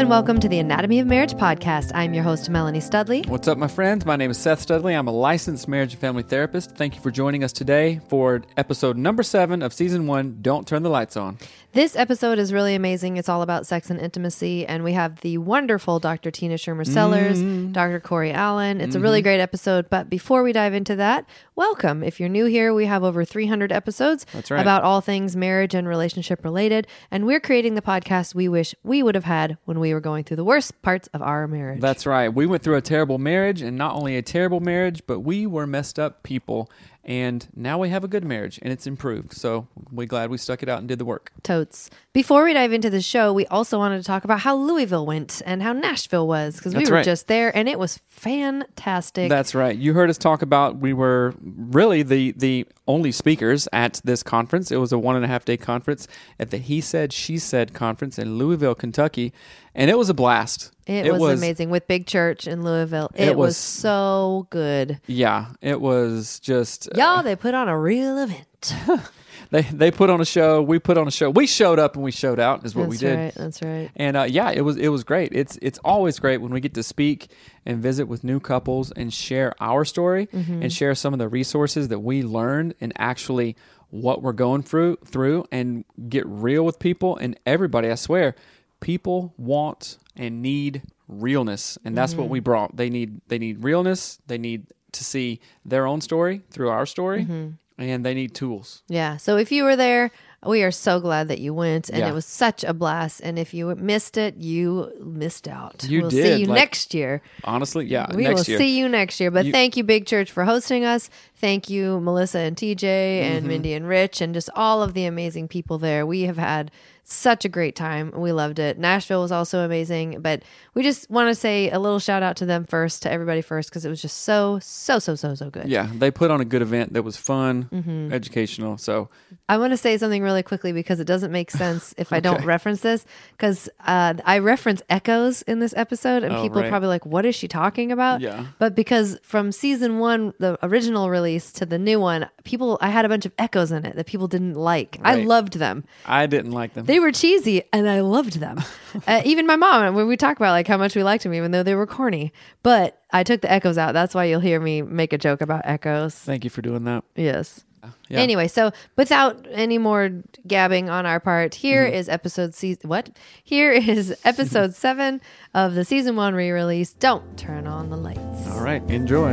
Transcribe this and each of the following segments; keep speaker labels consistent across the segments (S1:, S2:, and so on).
S1: And welcome to the Anatomy of Marriage podcast. I'm your host, Melanie Studley.
S2: What's up, my friends? My name is Seth Studley. I'm a licensed marriage and family therapist. Thank you for joining us today for episode number seven of season one Don't Turn the Lights On.
S1: This episode is really amazing. It's all about sex and intimacy, and we have the wonderful Dr. Tina Schermer Sellers,
S2: Mm-hmm.
S1: Dr. Corey Allen. It's a really great episode. But before we dive into that, welcome. If you're new here, we have over 300 episodes
S2: That's right.
S1: about all things marriage and relationship related, and we're creating the podcast we wish we would have had when we were going through the worst parts of our marriage.
S2: That's right. We went through a terrible marriage, and not only a terrible marriage, but we were messed up people. And now we have a good marriage, and it's improved. So we're glad we stuck it out and did the work.
S1: Totes. Before we dive into the show, we also wanted to talk about how Louisville went and how Nashville was because we
S2: That's
S1: were
S2: right.
S1: just there and it was fantastic.
S2: That's right. You heard us talk about we were really the the only speakers at this conference. It was a one and a half day conference at the He Said She Said conference in Louisville, Kentucky, and it was a blast.
S1: It, was, amazing with Big Church in Louisville. It,
S2: It
S1: was,
S2: was-
S1: so good.
S2: Yeah, it was just
S1: Y'all, they put on a real event.
S2: they they put on a show. We put on a show. We showed up and we showed out. Is what
S1: That's
S2: we did.
S1: That's right. That's right.
S2: And uh, yeah, it was it was great. It's it's always great when we get to speak and visit with new couples and share our story
S1: Mm-hmm.
S2: and share some of the resources that we learned and actually what we're going through through and get real with people and everybody. I swear, people want and need realness, and that's what
S1: Mm-hmm.
S2: we brought. They need they need realness. They need to see their own story through our story,
S1: Mm-hmm.
S2: and they need tools.
S1: Yeah. So if you were there, we are so glad that you went and
S2: Yeah.
S1: it was such a blast. And if you missed it, you missed out.
S2: You
S1: we'll
S2: did,
S1: see you
S2: like,
S1: next year.
S2: Honestly, yeah.
S1: We
S2: next
S1: will
S2: year.
S1: see you next year. But
S2: You-
S1: thank you, Big Church, for hosting us. Thank you, Melissa and TJ
S2: Mm-hmm.
S1: and Mindy and Rich, and just all of the amazing people there. We have had such a great time. We loved it. Nashville was also amazing. But we just want to say a little shout out to them first, to everybody first, because it was just so, so, so, so, so good.
S2: Yeah, they put on a good event that was fun,
S1: Mm-hmm.
S2: educational. So
S1: I want to say something really quickly because it doesn't make sense if I don't reference this. Because uh, I reference echoes in this episode, and
S2: Oh,
S1: people are probably like, "What is she talking about?"
S2: Yeah.
S1: But because from season one, the original release to the new one, people I had a bunch of echoes in it that people didn't like. I loved them.
S2: I didn't like them.
S1: They were cheesy, and I loved them. uh, even my mom, when we talk about like how much we liked them, even though they were corny, but I took the echoes out. That's why you'll hear me make a joke about echoes.
S2: Thank you for doing that.
S1: Yes.
S2: Yeah.
S1: Anyway, so without any more gabbing on our part, here
S2: Mm-hmm.
S1: is episode season. What? Here is episode seven of the season one re-release. Don't turn on the lights.
S2: All right, enjoy.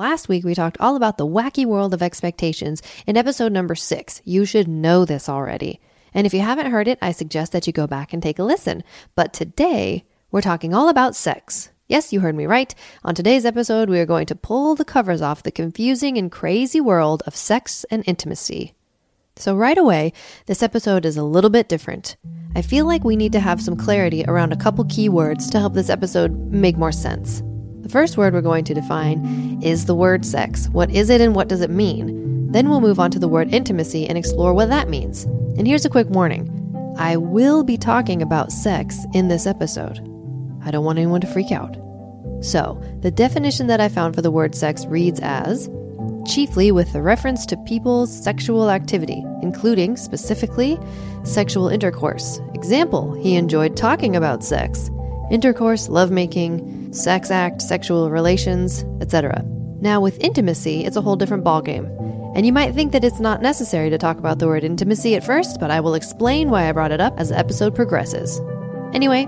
S1: Last week we talked all about the wacky world of expectations in episode number six. You should know this already. And if you haven't heard it, I suggest that you go back and take a listen. But today we're talking all about sex. Yes, you heard me right. On today's episode, we are going to pull the covers off the confusing and crazy world of sex and intimacy. So, right away, this episode is a little bit different. I feel like we need to have some clarity around a couple key words to help this episode make more sense. The first word we're going to define is the word sex. What is it and what does it mean? Then we'll move on to the word intimacy and explore what that means. And here's a quick warning I will be talking about sex in this episode. I don't want anyone to freak out. So, the definition that I found for the word sex reads as chiefly with the reference to people's sexual activity, including, specifically, sexual intercourse. Example, he enjoyed talking about sex. Intercourse, lovemaking, sex act, sexual relations, etc. Now, with intimacy, it's a whole different ballgame. And you might think that it's not necessary to talk about the word intimacy at first, but I will explain why I brought it up as the episode progresses. Anyway,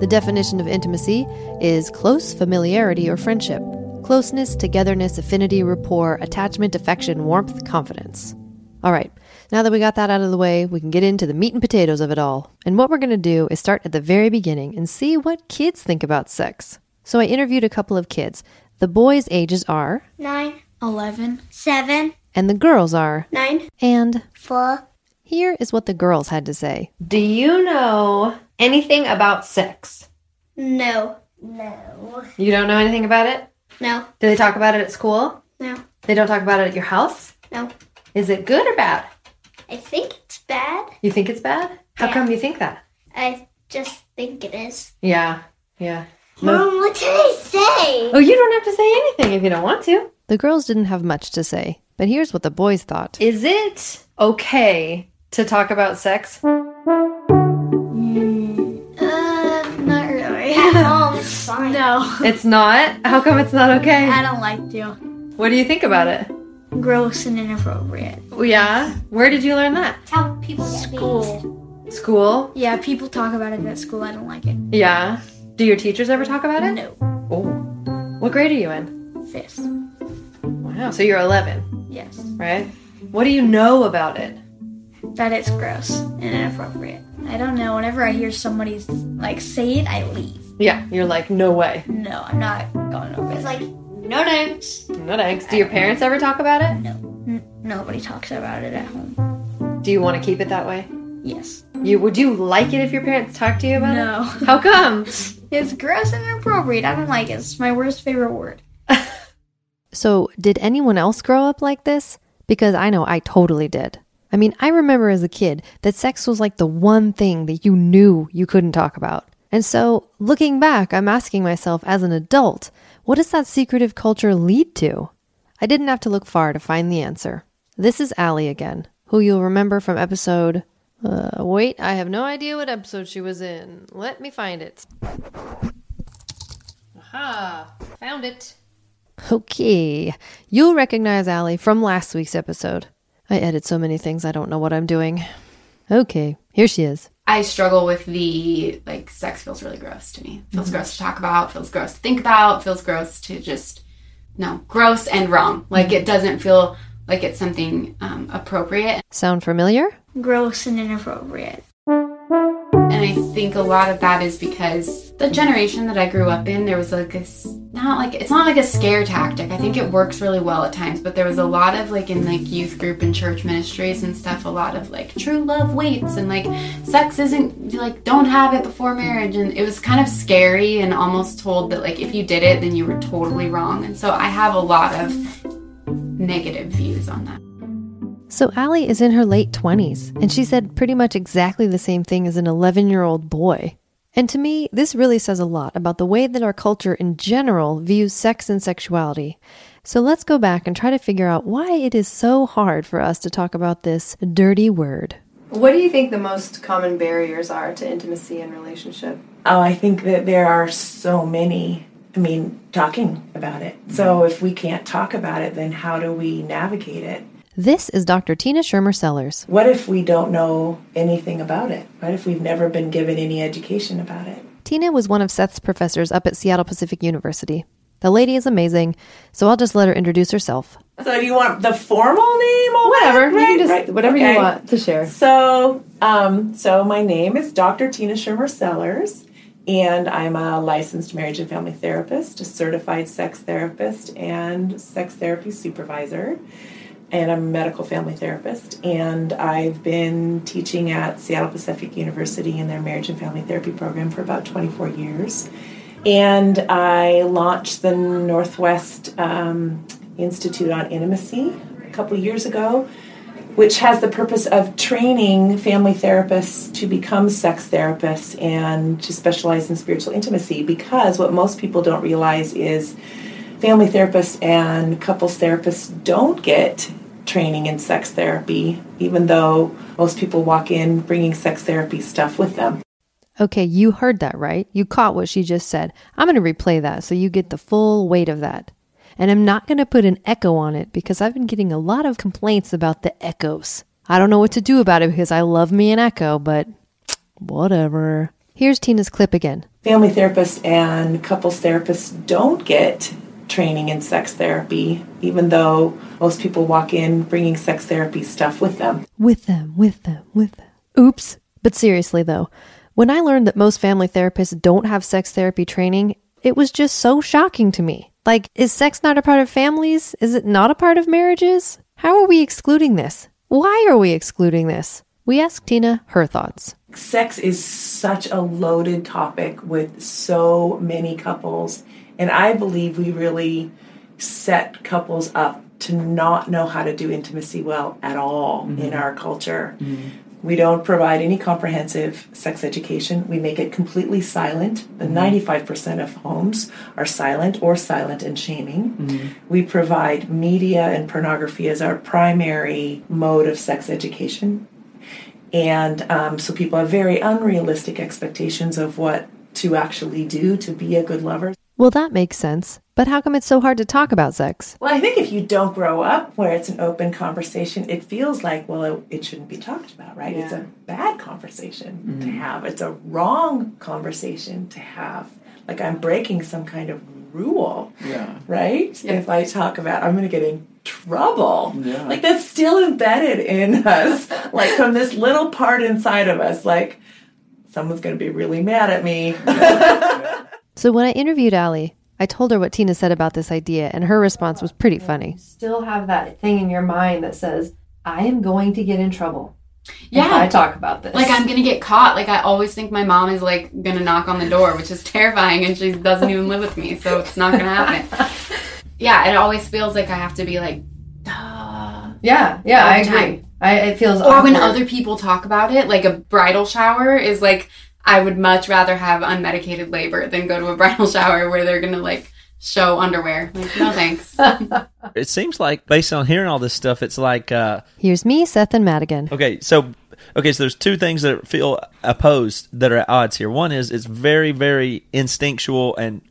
S1: the definition of intimacy is close familiarity or friendship. Closeness, togetherness, affinity, rapport, attachment, affection, warmth, confidence. All right, now that we got that out of the way, we can get into the meat and potatoes of it all. And what we're going to do is start at the very beginning and see what kids think about sex. So I interviewed a couple of kids. The boys' ages are,
S3: Nine,
S4: 11,
S3: seven,
S1: and the girls are,
S3: nine,
S1: and
S3: four.
S1: here is what the girls had to say. Do you know anything about sex?
S3: No. No.
S1: You don't know anything about it?
S3: No.
S1: Do they talk about it at school?
S3: No.
S1: They don't talk about it at your house?
S3: No.
S1: Is it good or bad?
S3: I think it's bad.
S1: You think it's bad? How
S3: Yeah.
S1: come you think that?
S3: I just think it is.
S1: Yeah, yeah.
S3: Mom, what did I say?
S1: Oh, you don't have to say anything if you don't want to. The girls didn't have much to say, but here's what the boys thought. Is it okay to talk about sex?
S3: Uh, not really. Mom, it's fine.
S4: No,
S1: It's not? How come it's not okay?
S4: I don't like to.
S1: What do you think about it?
S4: Gross and inappropriate.
S1: Yeah. Where did you learn that?
S3: How people
S4: School.
S1: School?
S4: Yeah, people talk about it at school. I don't like it.
S1: Yeah. Do your teachers ever talk about it?
S4: No.
S1: Oh. What grade are you in?
S4: Fifth.
S1: Wow. So you're 11,
S4: Yes.
S1: right? What do you know about it?
S4: That it's gross and inappropriate. I don't know. Whenever I hear somebody's like say it, I leave.
S1: Yeah. You're like, no way.
S4: No, I'm not going over
S3: It's
S4: it.
S3: like, no thanks.
S1: No thanks. Do your parents ever talk about it?
S4: no, N- nobody talks about it at home.
S1: Do you want to keep it that way?
S4: Yes.
S1: You would you like it if your parents talked to you about
S4: No.
S1: it? No. How come?
S4: It's gross and inappropriate. I don't like it. It's my worst favorite word.
S1: So, did anyone else grow up like this? Because I know I totally did. I mean, I remember as a kid that sex was like the one thing that you knew you couldn't talk about. And so, looking back, I'm asking myself as an adult, what does that secretive culture lead to? I didn't have to look far to find the answer. This is Allie again, who you'll remember from episode. Uh, wait, I have no idea what episode she was in. Let me find it. Aha, found it. Okay, you'll recognize Allie from last week's episode. I edit so many things I don't know what I'm doing. Okay, here she is.
S5: I struggle with the like sex feels really gross to me. Feels gross to talk about, feels gross to think about, feels gross to just no, gross and wrong. Like it doesn't feel like it's something um, appropriate.
S1: Sound familiar?
S4: Gross and inappropriate.
S5: And I think a lot of that is because the generation that I grew up in, there was like this not like it's not like a scare tactic. I think it works really well at times, but there was a lot of like in like youth group and church ministries and stuff, a lot of like true love waits and like sex isn't like don't have it before marriage and it was kind of scary and almost told that like if you did it then you were totally wrong. And so I have a lot of negative views on that.
S1: So, Allie is in her late 20s, and she said pretty much exactly the same thing as an 11 year old boy. And to me, this really says a lot about the way that our culture in general views sex and sexuality. So, let's go back and try to figure out why it is so hard for us to talk about this dirty word.
S6: What do you think the most common barriers are to intimacy and relationship?
S7: Oh, I think that there are so many. I mean, talking about it. So mm-hmm. if we can't talk about it, then how do we navigate it?
S1: This is Dr. Tina Schermer Sellers.
S7: What if we don't know anything about it? What if we've never been given any education about it?
S1: Tina was one of Seth's professors up at Seattle Pacific University. The lady is amazing, so I'll just let her introduce herself.
S7: So do you want the formal name? Or
S6: Whatever. You
S7: Right,
S6: can just
S7: right.
S6: whatever
S7: Okay.
S6: you want to share.
S7: So, um, so my name is Dr. Tina Schermer Sellers, and I'm a licensed marriage and family therapist, a certified sex therapist, and sex therapy supervisor. And I'm a medical family therapist. And I've been teaching at Seattle Pacific University in their marriage and family therapy program for about 24 years. And I launched the Northwest um, Institute on Intimacy a couple years ago, which has the purpose of training family therapists to become sex therapists and to specialize in spiritual intimacy. Because what most people don't realize is family therapists and couples therapists don't get training in sex therapy, even though most people walk in bringing sex therapy stuff with them.
S1: Okay, you heard that, right? You caught what she just said. I'm going to replay that so you get the full weight of that. And I'm not going to put an echo on it because I've been getting a lot of complaints about the echoes. I don't know what to do about it because I love me an echo, but whatever. Here's Tina's clip again.
S7: Family therapists and couples therapists don't get training in sex therapy, even though most people walk in bringing sex therapy stuff with them.
S1: With them, with them, with them. Oops. But seriously, though, when I learned that most family therapists don't have sex therapy training, it was just so shocking to me. Like, is sex not a part of families? Is it not a part of marriages? How are we excluding this? Why are we excluding this? We asked Tina her thoughts.
S7: Sex is such a loaded topic with so many couples, and I believe we really set couples up to not know how to do intimacy well at all in mm-hmm. our culture. Mm-hmm. We don't provide any comprehensive sex education. We make it completely silent. The mm-hmm. 95% of homes are silent or silent and shaming. We provide media and pornography as our primary mode of sex education. And um, so people have very unrealistic expectations of what to actually do to be a good lover.
S1: Well, that makes sense. But how come it's so hard to talk about sex?
S7: Well, I think if you don't grow up where it's an open conversation, it feels like, well, it, it shouldn't be talked about, right? It's a bad conversation to mm. have, it's a wrong conversation to have. Like I'm breaking some kind of rule,
S2: Yeah.
S7: right? If I talk about, I'm going to get in trouble. Like that's still embedded in us, like from this little part inside of us, like someone's going to be really mad at me.
S1: So when I interviewed Allie, I told her what Tina said about this idea, and her response was pretty funny. Still have that thing in your mind that says, I am going to get in trouble.
S5: Yeah.
S1: If I talk about this.
S5: Like I'm gonna get caught. Like I always think my mom is like gonna knock on the door, which is terrifying, and she doesn't even live with me, so it's not gonna happen. yeah, it always feels like I have to be like, duh.
S1: Yeah, yeah, I agree. I, it feels
S5: Or when other people talk about it, like a bridal shower is like I would much rather have unmedicated labor than go to a bridal shower where they're gonna like show underwear. Like no thanks.
S8: It seems like based on hearing all this stuff, it's like uh,
S1: Here's me, Seth, and Madigan.
S8: okay, so okay, so there's two things that feel opposed that are at odds here. One is it's very, very instinctual and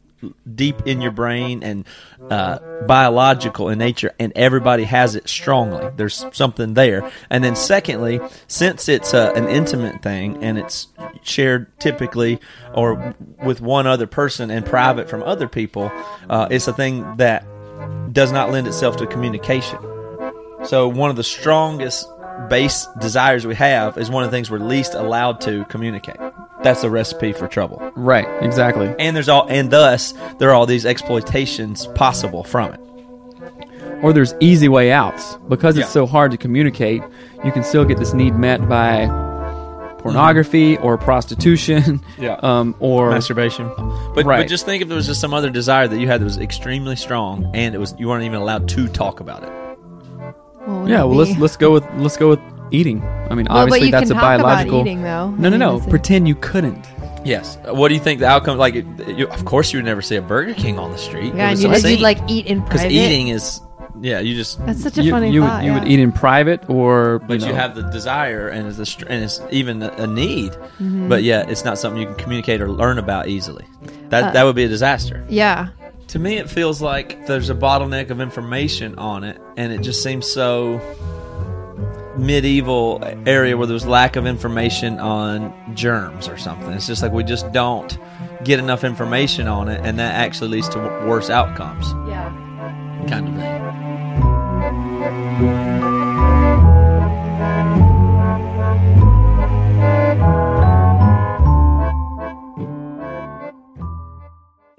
S8: deep in your brain and uh, biological in nature, and everybody has it strongly. There's something there. And then, secondly, since it's uh, an intimate thing and it's shared typically or with one other person and private from other people, uh, it's a thing that does not lend itself to communication. So, one of the strongest base desires we have is one of the things we're least allowed to communicate. That's a recipe for trouble.
S2: Right, exactly.
S8: And there's all, and thus there are all these exploitations possible from it.
S2: Or there's easy way outs. Because it's
S8: Yeah.
S2: so hard to communicate, you can still get this need met by pornography or prostitution.
S8: Yeah.
S2: Um, or
S8: Masturbation, but
S2: Right.
S8: but just think if there was just some other desire that you had that was extremely strong, and it was you weren't even allowed to talk about it.
S1: Well,
S2: yeah, well let's let's go with let's go with eating. I mean,
S1: Well, but
S2: obviously
S1: you
S2: that's
S1: can
S2: a
S1: talk about
S2: biological.
S1: eating, though.
S2: No,
S1: I
S2: no,
S1: mean,
S2: no. Pretend you couldn't.
S8: Yes. What do you think the outcome? Like, it, you, of course, you would never see a Burger King on the street.
S1: Yeah, and you, you'd like eat in
S8: because eating is yeah. You just
S1: That's such a
S2: you,
S1: funny
S2: you
S1: thought.
S2: would you
S1: yeah.
S2: would eat in private or
S8: but you,
S2: know,
S8: have the desire and it's, a, str- and it's even a, a need.
S1: Mm-hmm.
S8: But yeah, it's not something you can communicate or learn about easily. That
S1: Uh,
S8: that would be a disaster.
S1: Yeah.
S8: To me, it feels like there's a bottleneck of information on it, and it just seems so medieval area where there's lack of information on germs or something. It's just like we just don't get enough information on it, and that actually leads to worse outcomes,
S1: Yeah.
S8: kind of thing.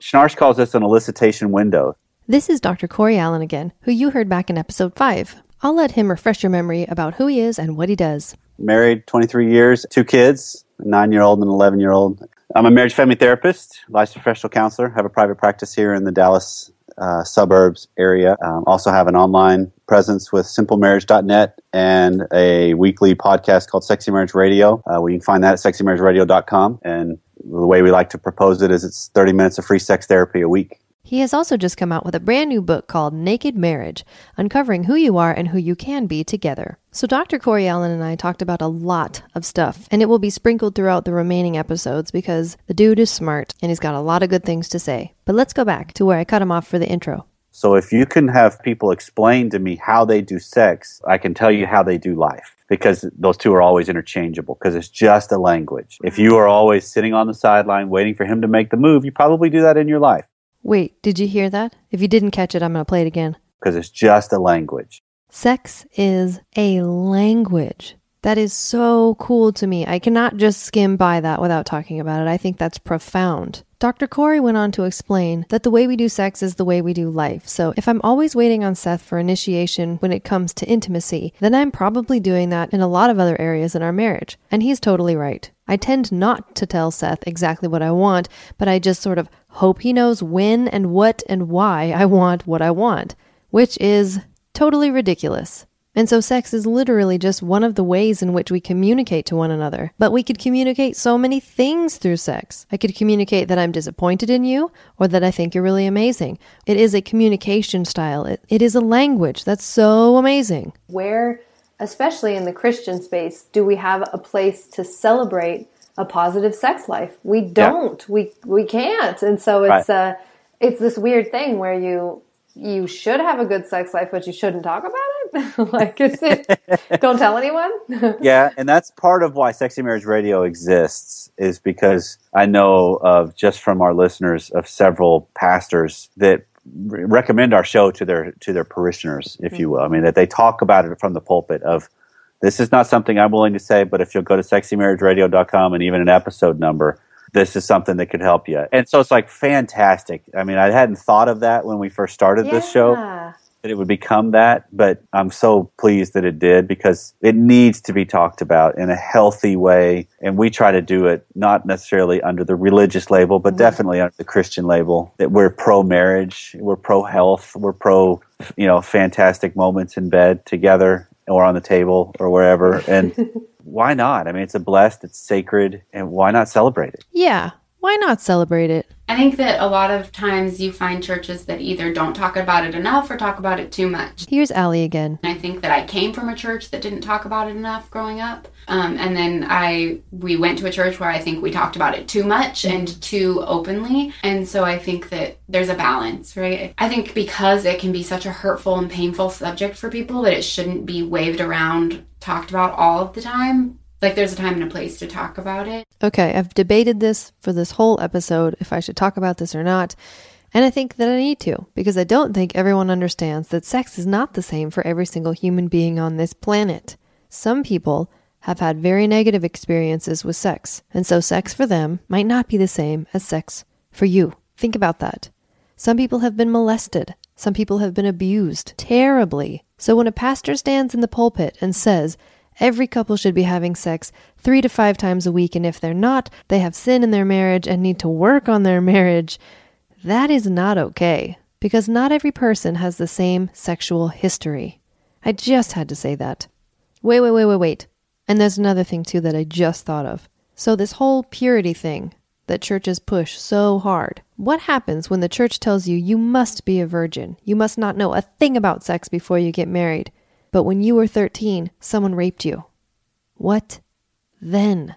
S9: Schnarch calls this an elicitation window.
S1: This is Dr. Corey Allen again, who you heard back in episode 5. I'll let him refresh your memory about who he is and what he does.
S9: Married 23 years, two kids, a nine year old and an 11 year old. I'm a marriage family therapist, licensed professional counselor, have a private practice here in the Dallas uh, suburbs area. Um, also have an online presence with simplemarriage.net and a weekly podcast called Sexy Marriage Radio. Uh, you can find that at sexymarriageradio.com. And the way we like to propose it is it's 30 minutes of free sex therapy a week.
S1: He has also just come out with a brand new book called Naked Marriage, uncovering who you are and who you can be together. So, Dr. Corey Allen and I talked about a lot of stuff, and it will be sprinkled throughout the remaining episodes because the dude is smart and he's got a lot of good things to say. But let's go back to where I cut him off for the intro.
S9: So if you can have people explain to me how they do sex, I can tell you how they do life because those two are always interchangeable because it's just a language. If you are always sitting on the sideline waiting for him to make the move, you probably do that in your life
S1: Wait, did you hear that? If you didn't catch it, I'm going to play it again.
S9: because it's just a language.
S1: Sex is a language. That is so cool to me. I cannot just skim by that without talking about it. I think that's profound. Dr. Corey went on to explain that the way we do sex is the way we do life. So if I'm always waiting on Seth for initiation when it comes to intimacy, then I'm probably doing that in a lot of other areas in our marriage. And he's totally right. I tend not to tell Seth exactly what I want, but I just sort of hope he knows when and what and why I want what I want, which is totally ridiculous. And so sex is literally just one of the ways in which we communicate to one another. But we could communicate so many things through sex. I could communicate that I'm disappointed in you or that I think you're really amazing. It is a communication style. It, it is a language. That's so amazing. Where, especially in the Christian space, do we have a place to celebrate a positive sex life? We don't. We we can't. And so it's
S9: Right.
S1: uh it's this weird thing where you you should have a good sex life, but you shouldn't talk about it. like it's it, don't tell anyone.
S9: yeah, and that's part of why Sexy Marriage Radio exists is because I know of just from our listeners of several pastors that re- recommend our show to their to their parishioners, if you will. I mean that they talk about it from the pulpit of this is not something I'm willing to say, but if you'll go to sexymarriageradio.com and even an episode number, this is something that could help you. And so it's like fantastic. I mean, I hadn't thought of that when we first started this show
S1: Yeah.
S9: that it would become that, but I'm so pleased that it did because it needs to be talked about in a healthy way. And we try to do it not necessarily under the religious label, but mm-hmm. definitely under the Christian label that we're pro marriage, we're pro health, we're pro, you know, fantastic moments in bed together or on the table or wherever. And why not? I mean, it's a blessed, it's sacred, and why not celebrate it?
S1: Yeah. Why not celebrate it?
S5: I think that a lot of times you find churches that either don't talk about it enough or talk about it too much.
S1: Here's Allie again.
S5: I think that I came from a church that didn't talk about it enough growing up, um, and then I we went to a church where I think we talked about it too much and too openly, and so I think that there's a balance, right? I think because it can be such a hurtful and painful subject for people that it shouldn't be waved around, talked about all of the time. Like there's a time and a place to talk about it.
S1: Okay, I've debated this for this whole episode if I should talk about this or not. And I think that I need to, because I don't think everyone understands that sex is not the same for every single human being on this planet. Some people have had very negative experiences with sex, and so sex for them might not be the same as sex for you. Think about that. Some people have been molested. Some people have been abused terribly. So when a pastor stands in the pulpit and says, every couple should be having sex three to five times a week, and if they're not, they have sin in their marriage and need to work on their marriage, that is not okay. Because not every person has the same sexual history. I just had to say that. Wait, wait, wait, wait, wait. And there's another thing too that I just thought of. So, this whole purity thing that churches push so hard. What happens when the church tells you you must be a virgin? You must not know a thing about sex before you get married. But when you were 13, someone raped you. What then?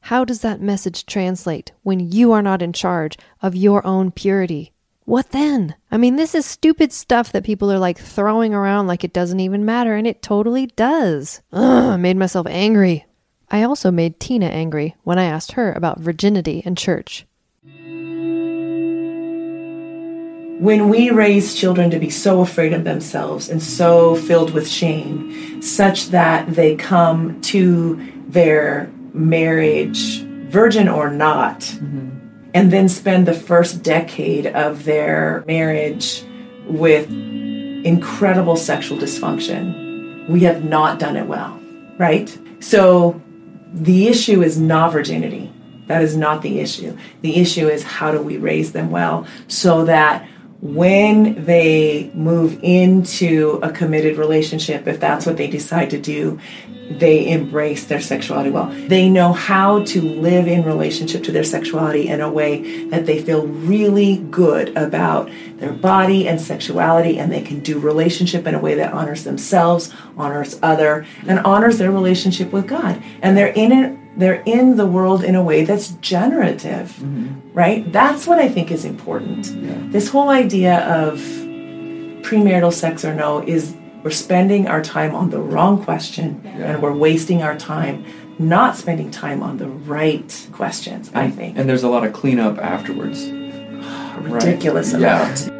S1: How does that message translate when you are not in charge of your own purity? What then? I mean, this is stupid stuff that people are like throwing around like it doesn't even matter, and it totally does. Ugh, I made myself angry. I also made Tina angry when I asked her about virginity and church.
S7: When we raise children to be so afraid of themselves and so filled with shame, such that they come to their marriage, virgin or not, mm-hmm. and then spend the first decade of their marriage with incredible sexual dysfunction we have not done it well, right? So the issue is not virginity. That is not the issue. The issue is how do we raise them well so that when they move into a committed relationship, if that's what they decide to do, they embrace their sexuality well. They know how to live in relationship to their sexuality in a way that they feel really good about their body and sexuality, and they can do relationship in a way that honors themselves, honors other, and honors their relationship with God. And they're in it. They're in the world in a way that's generative, mm-hmm. right? That's what I think is important. Yeah. This whole idea of premarital sex or no is we're spending our time on the wrong question yeah. and we're wasting our time not spending time on the right questions,
S2: and,
S7: I think.
S2: And there's a lot of cleanup afterwards.
S7: Ridiculous right. amount.
S1: Yeah.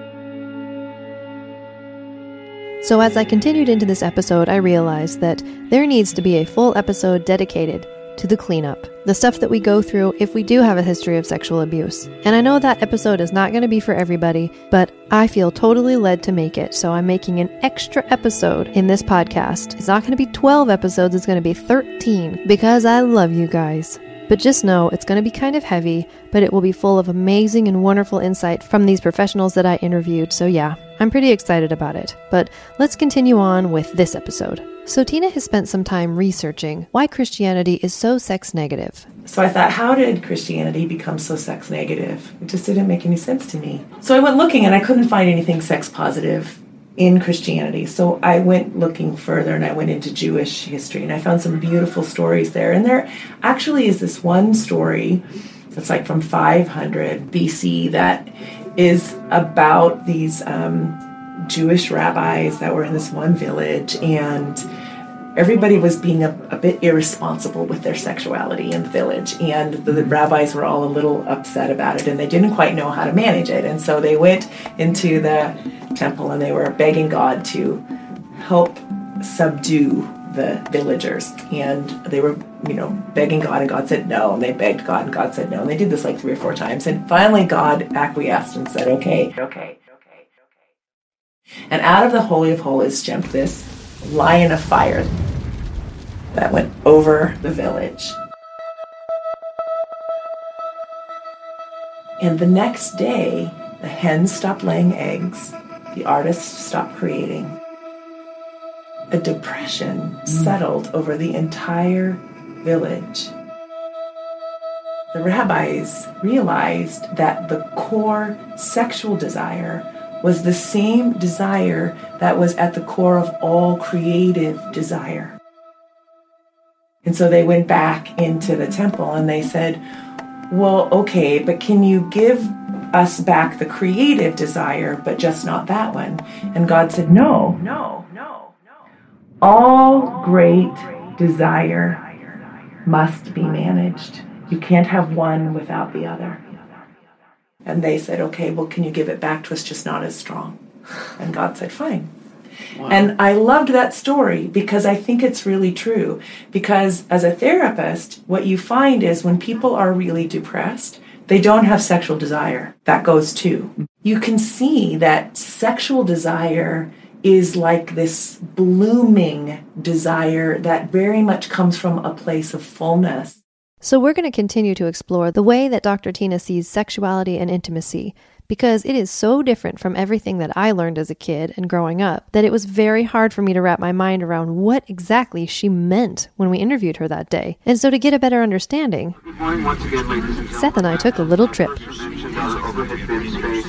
S1: So, as I continued into this episode, I realized that there needs to be a full episode dedicated to the cleanup, the stuff that we go through if we do have a history of sexual abuse. And I know that episode is not going to be for everybody, but I feel totally led to make it, so I'm making an extra episode in this podcast. It's not going to be 12 episodes, it's going to be 13 because I love you guys. But just know it's going to be kind of heavy, but it will be full of amazing and wonderful insight from these professionals that I interviewed. So, yeah, I'm pretty excited about it. But let's continue on with this episode. So, Tina has spent some time researching why Christianity is so sex negative.
S7: So, I thought, how did Christianity become so sex negative? It just didn't make any sense to me. So, I went looking and I couldn't find anything sex positive in Christianity. So I went looking further and I went into Jewish history and I found some beautiful stories there. And there actually is this one story that's like from 500 BC that is about these um, Jewish rabbis that were in this one village and everybody was being a, a, bit irresponsible with their sexuality in the village and the, the, rabbis were all a little upset about it and they didn't quite know how to manage it and so they went into the temple and they were begging god to help subdue the villagers and they were you know begging god and god said no and they begged god and god said no and they did this like three or four times and finally god acquiesced and said okay okay. okay okay and out of the holy of holies jumped this lion of fire that went over the village. And the next day, the hens stopped laying eggs, the artists stopped creating. A depression mm. settled over the entire village. The rabbis realized that the core sexual desire was the same desire that was at the core of all creative desire. And so they went back into the temple and they said, Well, okay, but can you give us back the creative desire, but just not that one? And God said, No, no, no, no. All great desire must be managed. You can't have one without the other. And they said, okay, well, can you give it back to us, just not as strong? And God said, fine. Wow. And I loved that story because I think it's really true. Because as a therapist, what you find is when people are really depressed, they don't have sexual desire. That goes too. You can see that sexual desire is like this blooming desire that very much comes from a place of fullness.
S1: So, we're going to continue to explore the way that Dr. Tina sees sexuality and intimacy because it is so different from everything that I learned as a kid and growing up that it was very hard for me to wrap my mind around what exactly she meant when we interviewed her that day. And so, to get a better understanding, Seth and I took a little trip.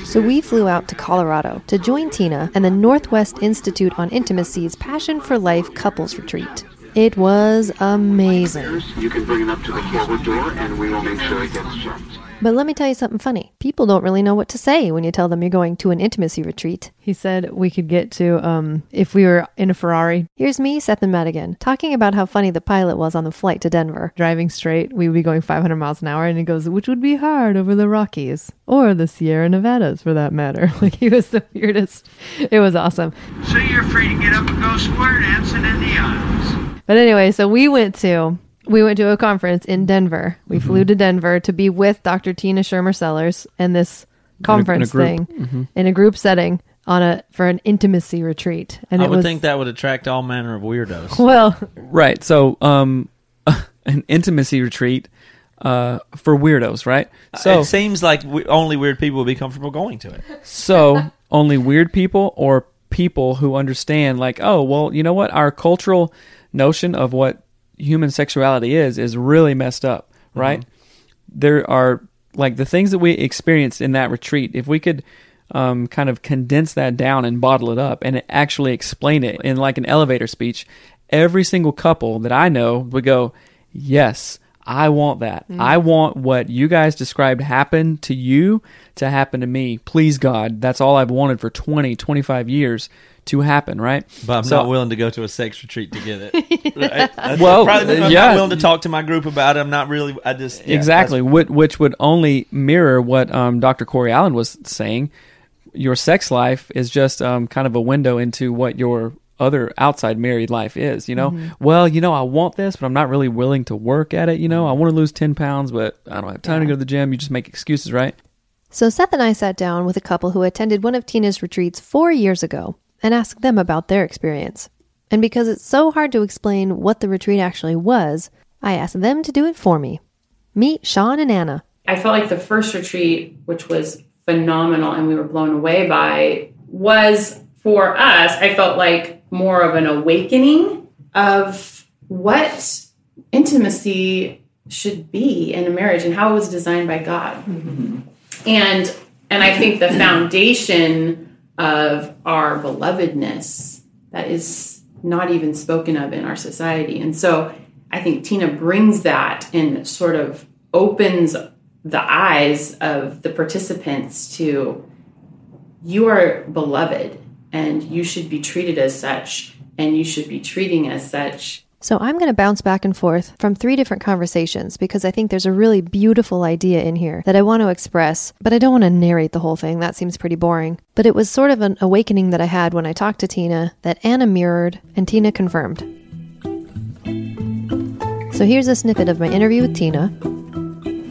S1: So, we flew out to Colorado to join Tina and the Northwest Institute on Intimacy's Passion for Life Couples Retreat. It was amazing. You can bring it up to the forward door and we will make sure it gets checked. But let me tell you something funny. People don't really know what to say when you tell them you're going to an intimacy retreat.
S10: He said we could get to, um, if we were in a Ferrari.
S1: Here's me, Seth, and Matt again, talking about how funny the pilot was on the flight to Denver.
S10: Driving straight, we would be going 500 miles an hour, and he goes, which would be hard over the Rockies or the Sierra Nevadas for that matter. like he was the weirdest. It was awesome.
S11: So you're free to get up and go square dancing in the aisles.
S10: But anyway, so we went to we went to a conference in Denver. We mm-hmm. flew to Denver to be with Dr. Tina Schermer Sellers and this conference in a, in a thing mm-hmm. in a group setting
S12: on a for an intimacy retreat, and
S8: I
S12: it
S8: would
S12: was
S8: think that would attract all manner of weirdos.
S12: well,
S2: Right. So, um, an intimacy retreat uh, for weirdos, right? So,
S8: it seems like we, only weird people would be comfortable going to it.
S2: so only weird people or people who understand, like, oh, well, you know what? Our cultural notion of what human sexuality is is really messed up, right? There are like the things that we experienced in that retreat. If we could um, kind of condense that down and bottle it up and actually explain it in like an elevator speech, every single couple that I know would go, Yes, I want that. I want what you guys described happen to you to happen to me. Please, God. That's all I've wanted for 20, 25 years to happen, right?
S8: But I'm
S2: So-
S8: not willing to go to a sex retreat to get it. Right? That's
S2: Well,
S8: probably, I'm
S2: yeah.
S8: not willing to talk to my group about it. I'm not really. I just yeah,
S2: exactly, which, which would only mirror what um, Dr. Corey Allen was saying. Your sex life is just um, kind of a window into what your other outside married life is. You know, well, you know, I want this, but I'm not really willing to work at it. You know, I want to lose ten pounds, but I don't have time to go to the gym. You just make excuses, right?
S1: So Seth and I sat down with a couple who attended one of Tina's retreats four years ago and ask them about their experience. And because it's so hard to explain what the retreat actually was, I asked them to do it for me. Meet Sean and Anna.
S6: I felt like the first retreat, which was phenomenal and we were blown away by, was for us, I felt like more of an awakening of what intimacy should be in a marriage and how it was designed by God. Mm-hmm. And and I think the foundation of our belovedness that is not even spoken of in our society. And so I think Tina brings that and sort of opens the eyes of the participants to you are beloved and you should be treated as such and you should be treating as such
S1: So I'm going to bounce back and forth from three different conversations because I think there's a really beautiful idea in here that I want to express, but I don't want to narrate the whole thing. That seems pretty boring. But it was sort of an awakening that I had when I talked to Tina that Anna mirrored and Tina confirmed. So here's a snippet of my interview with Tina.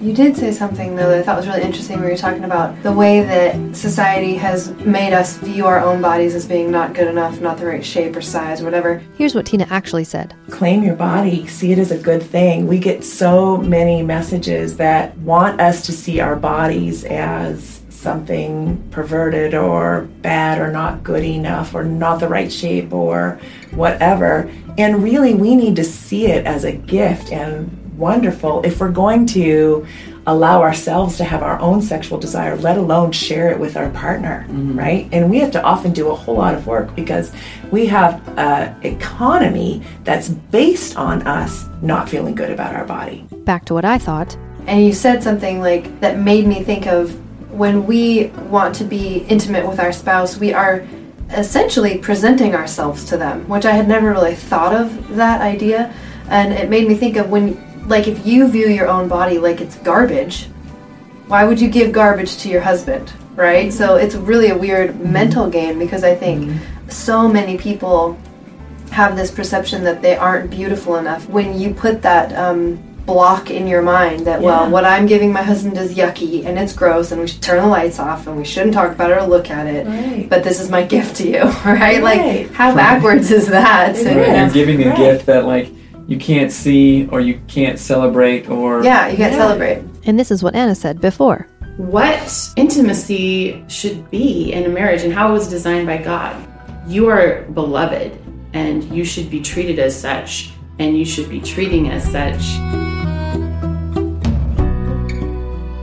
S13: You did say something though that I thought was really interesting. We were talking about the way that society has made us view our own bodies as being not good enough, not the right shape or size, or whatever.
S1: Here's what Tina actually said.
S7: claim your body, see it as a good thing. We get so many messages that want us to see our bodies as something perverted or bad or not good enough or not the right shape or whatever. And really, we need to see it as a gift and wonderful if we're going to allow ourselves to have our own sexual desire, let alone share it with our partner, mm-hmm. right? And we have to often do a whole lot of work because we have an economy that's based on us not feeling good about our body.
S1: Back to what I thought.
S13: And you said something like that made me think of when we want to be intimate with our spouse, we are essentially presenting ourselves to them, which I had never really thought of that idea. And it made me think of when, like, if you view your own body like it's garbage, why would you give garbage to your husband, right? So it's really a weird mental game because I think so many people have this perception that they aren't beautiful enough. When you put that um, block in your mind that, well, what I'm giving my husband is yucky and it's gross and we should turn the lights off and we shouldn't talk about it or look at it,
S7: Right.
S13: but this is my gift to you, right?
S7: Right.
S13: Like, how backwards is that?
S7: It
S13: And, you know,
S14: You're giving a
S7: Right.
S14: gift that like you can't see or you can't celebrate or
S13: yeah, you can't
S7: Yeah.
S13: celebrate.
S1: And this is what Anna said before.
S6: what intimacy should be in a marriage and how it was designed by God. You are beloved and you should be treated as such and you should be treating as such.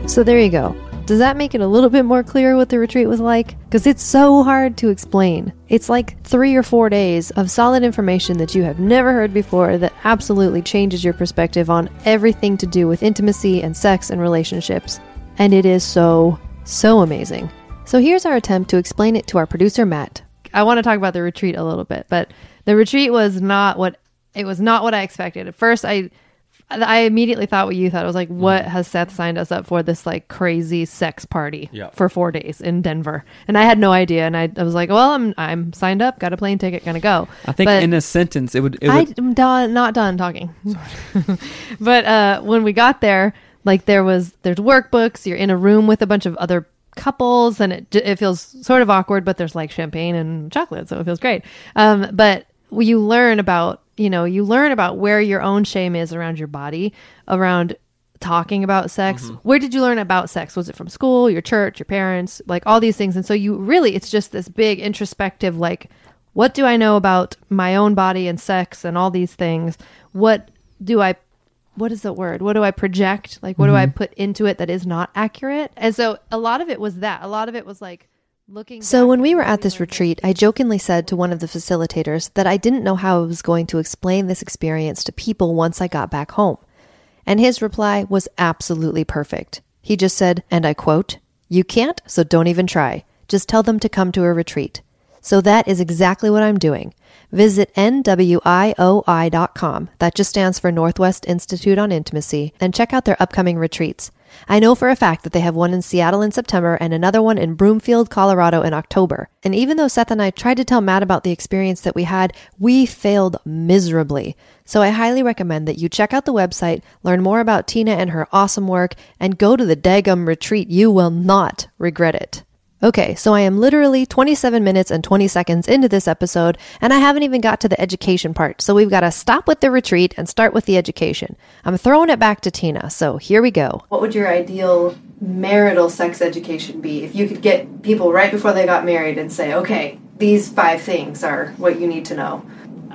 S1: So there you go. Does that make it a little bit more clear what the retreat was like? Because it's so hard to explain. It's like three or four days of solid information that you have never heard before that absolutely changes your perspective on everything to do with intimacy and sex and relationships. And it is so, so amazing. So here's our attempt to explain it to our producer, Matt.
S12: I want to talk about the retreat a little bit, but the retreat was not what it was not what I expected. At first, I I immediately thought what you thought. I was like, what has Seth signed us up for? This like crazy sex party
S8: Yeah.
S12: for four days in Denver, and I had no idea. And I, I was like, well, I'm I'm signed up, got a plane ticket, gonna go.
S2: I think
S12: But-
S2: in a sentence, it would. It would
S12: I'm done, not done talking. but uh, when we got there, like there was there's workbooks. You're in a room with a bunch of other
S10: couples and it, it feels sort of awkward, but there's like champagne and chocolate. So it feels great. Um, but you learn about, you know, you learn about where your own shame is around your body, around talking about sex. Mm-hmm. Where did you learn about sex? Was it from school, your church, your parents, like all these things? And so you really, it's just this big introspective, like, what do I know about my own body and sex and all these things? What do I what is the word? What do I project? Like what do I mm-hmm. put into it that is not accurate? And so a lot of it was that. A lot of it was like
S1: So when we were at this retreat, I jokingly said to one of the facilitators that I didn't know how I was going to explain this experience to people once I got back home. And his reply was absolutely perfect. He just said, and I quote, You can't, so don't even try. Just tell them to come to a retreat. So that is exactly what I'm doing. Visit NWIOI.com, that just stands for Northwest Institute on Intimacy, and check out their upcoming retreats. I know for a fact that they have one in Seattle in September and another one in Broomfield, Colorado in October. And even though Seth and I tried to tell Matt about the experience that we had, we failed miserably. So I highly recommend that you check out the website, learn more about Tina and her awesome work, and go to the Dagum retreat. You will not regret it. Okay, so I am literally 27 minutes and 20 seconds into this episode, and I haven't even got to the education part. So we've got to stop with the retreat and start with the education. I'm throwing it back to Tina, so here we go.
S6: What would your ideal marital sex education be if you could get people right before they got married and say, okay, these five things are what you need to know?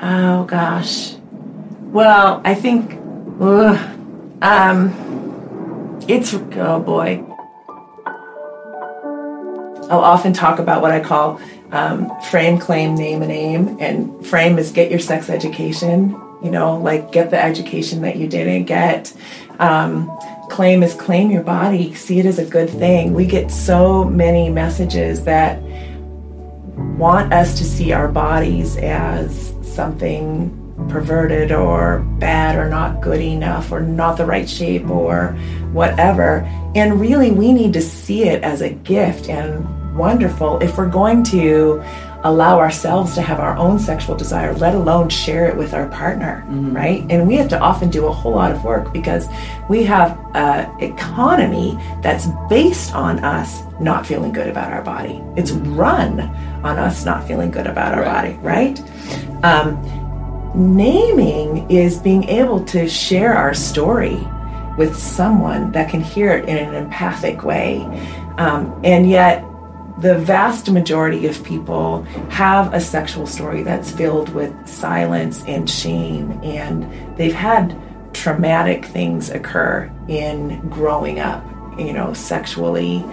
S7: Oh gosh. Well, I think, ugh, um, it's oh boy. I'll often talk about what I call um, frame, claim, name, and aim. And frame is get your sex education. You know, like get the education that you didn't get. Um, claim is claim your body. See it as a good thing. We get so many messages that want us to see our bodies as something perverted or bad or not good enough or not the right shape or whatever. And really, we need to see it as a gift and wonderful if we're going to allow ourselves to have our own sexual desire, let alone share it with our partner, right? And we have to often do a whole lot of work because we have an economy that's based on us not feeling good about our body. It's run on us not feeling good about our body, right? Um, naming is being able to share our story with someone that can hear it in an empathic way. Um, and yet, the vast majority of people have a sexual story that's filled with silence and shame, and they've had traumatic things occur in growing up, you know, sexually.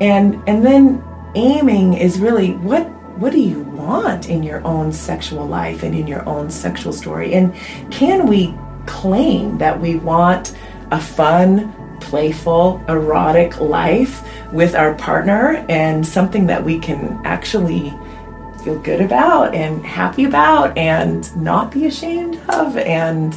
S7: And and then aiming is really what what do you want in your own sexual life and in your own sexual story? And can we claim that we want a fun, playful, erotic life with our partner and something that we can actually feel good about and happy about and not be ashamed of? And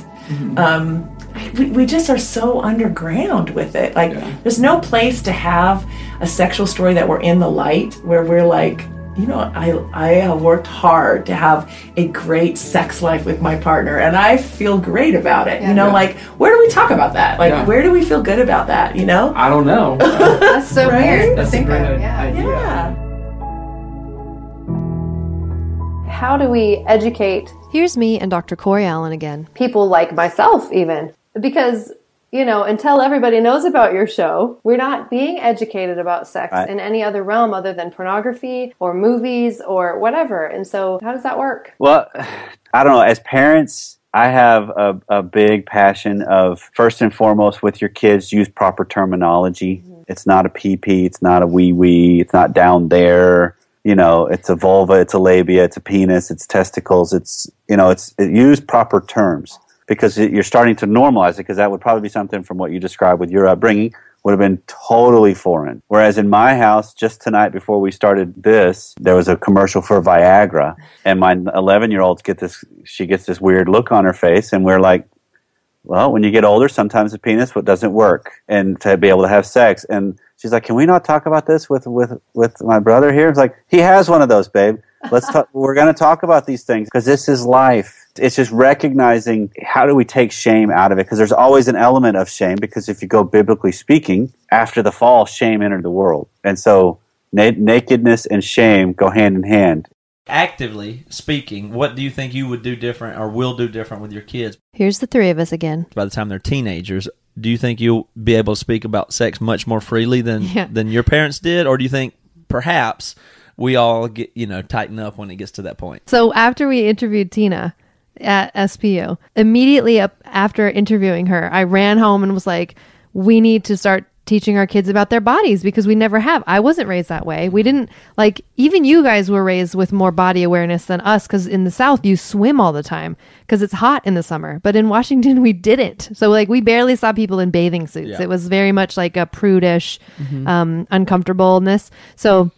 S7: um, we, we just are so underground with it. Like, there's no place to have a sexual story that we're in the light where we're like, you know, I, I have worked hard to have a great sex life with my partner and I feel great about it. You know,
S15: Yeah.
S7: like, where do we talk about that? Like,
S15: Yeah.
S7: where do we feel good about that? You know?
S15: I don't know.
S6: That's so
S7: Right?
S6: weird.
S15: That's a great
S6: about yeah.
S15: idea.
S7: Yeah.
S1: How do we educate? Here's me and Dr. Corey Allen again. People like myself, even. Because, you know, until everybody knows about your show, we're not being educated about sex
S9: Right.
S1: in any other realm other than pornography or movies or whatever. And so, how does that work?
S9: Well, I don't know. As parents, I have a, a big passion of first and foremost with your kids, use proper terminology. Mm-hmm. It's not a PP, it's not a wee wee, it's not down there. You know, it's a vulva, it's a labia, it's a penis, it's testicles. It's you know, it's it, use proper terms because you're starting to normalize it. Because that would probably be something from what you described with your upbringing would have been totally foreign. Whereas in my house, just tonight before we started this, there was a commercial for Viagra, and my 11 year old get this. She gets this weird look on her face, and we're like, "Well, when you get older, sometimes the penis what doesn't work, and to be able to have sex." And she's like, "Can we not talk about this with with with my brother here?" It's like he has one of those, babe. Let's talk. we're going to talk about these things because this is life. It's just recognizing how do we take shame out of it because there's always an element of shame because if you go biblically speaking, after the fall, shame entered the world, and so Na- nakedness and shame go hand in hand.
S8: Actively speaking, what do you think you would do different or will do different with your kids
S16: Here's the three of us again.
S8: by the time they're teenagers? Do you think you'll be able to speak about sex much more freely than
S16: Yeah.
S8: than your parents did, or do you think perhaps we all get you know tighten up when it gets to that point?
S1: So after we interviewed Tina at SPU, immediately up after interviewing her, I ran home and was like, "We need to start teaching our kids about their bodies because we never have. I wasn't raised that way. We didn't like even you guys were raised with more body awareness than us cuz in the south you swim all the time cuz it's hot in the summer. But in Washington we didn't. So like we barely saw people in bathing suits.
S17: Yeah.
S1: It was very much like a prudish
S17: Mhm.
S1: um uncomfortableness. So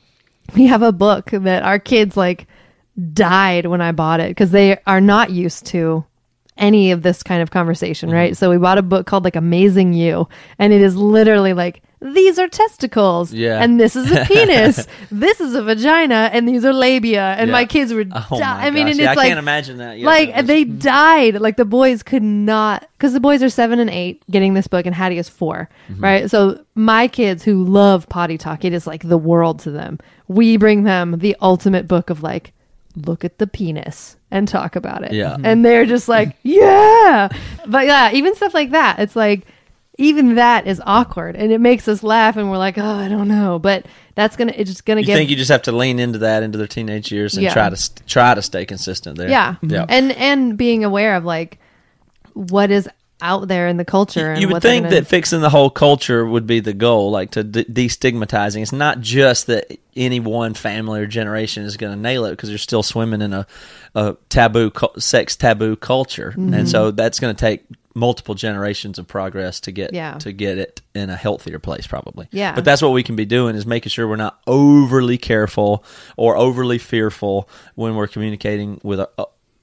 S1: we have a book that our kids like died when I bought it because they are not used to any of this kind of conversation, right? So we bought a book called like Amazing You, and it is literally like these are testicles,
S17: Yeah.
S1: and this is a penis, this is a vagina, and these are labia, and
S8: Yeah.
S1: my kids were.
S8: Oh
S1: di-
S8: my
S1: I mean, and
S8: Yeah,
S1: it's
S8: I
S1: like
S8: can't imagine that. Yeah,
S1: like
S8: that was-
S1: they died. Like the boys could not because the boys are seven and eight getting this book, and Hattie is 4
S8: Mm-hmm.
S1: right? So my kids who love potty talk, it is like the world to them. We bring them the ultimate book of like, look at the penis and talk about it.
S8: Yeah.
S1: and they're just like, yeah. But yeah, even stuff like that, it's like. Even that is awkward, and it makes us laugh, and we're like, "Oh, I don't know," but that's gonna it's just gonna
S8: You
S1: get
S8: think you just have to lean into that into their teenage years and
S1: Yeah.
S8: try to st- try to stay consistent there.
S1: Yeah.
S8: yeah.
S1: And and being aware of like what is out there in the culture and
S8: you would think that fixing the whole culture would be the goal, like to de- destigmatizing. It's not just that any one family or generation is going to nail it because you're still swimming in a, a taboo, sex taboo culture,
S1: Mhm.
S8: and so that's going to take multiple generations of progress to get
S1: Yeah.
S8: to get it in a healthier place, probably.
S1: Yeah.
S8: But that's what we can be doing is making sure we're not overly careful or overly fearful when we're communicating with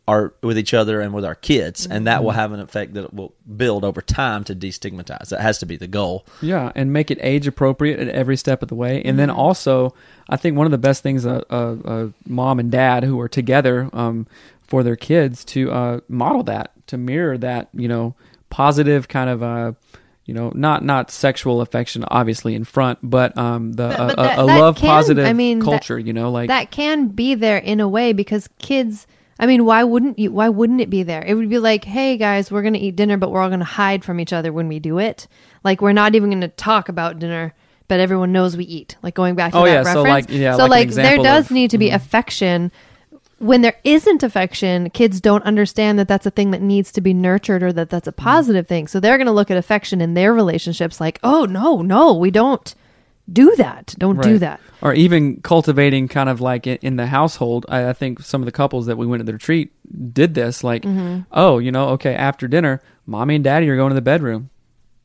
S8: our. Our, with each other and with our kids, and that will
S2: Mhm.
S8: have an effect that will build over time to destigmatize. That has to be the goal.
S2: Yeah, and make it age appropriate at every step of the way. And then
S8: Mhm.
S2: also, I think one of the best things a, a, a mom and dad who are together um, for their kids to uh, model that, to mirror that, you know, positive kind of. Uh, you know, not not sexual affection, obviously in front, but um, the
S1: But-
S2: uh,
S1: but
S2: a,
S1: that-
S2: a
S1: that
S2: love
S1: can-
S2: positive
S1: I mean, that-
S2: culture. you know, like
S1: that can be there in a way because kids I mean, why wouldn't you why wouldn't it be there? It would be like, "Hey guys, we're going to eat dinner, but we're all going to hide from each other when we do it." Like we're not even going to talk about dinner, but everyone knows we eat. Like going back to
S2: Oh,
S1: that
S2: yeah, so,
S1: reference.
S2: like, yeah,
S1: so
S2: like
S1: like there does
S2: of-
S1: need to be
S2: Mhm.
S1: affection when there isn't affection, kids don't understand that that's a thing that needs to be nurtured or that that's a positive thing. So they're going to look at affection in their relationships like, "Oh, no, no, we don't do that. Don't do that."
S2: Or even cultivating kind of like in, in the household. I, I think some of the couples that we went to the retreat did this. Like,
S1: Mhm.
S2: oh, you know, okay, after dinner, mommy and daddy are going to the bedroom.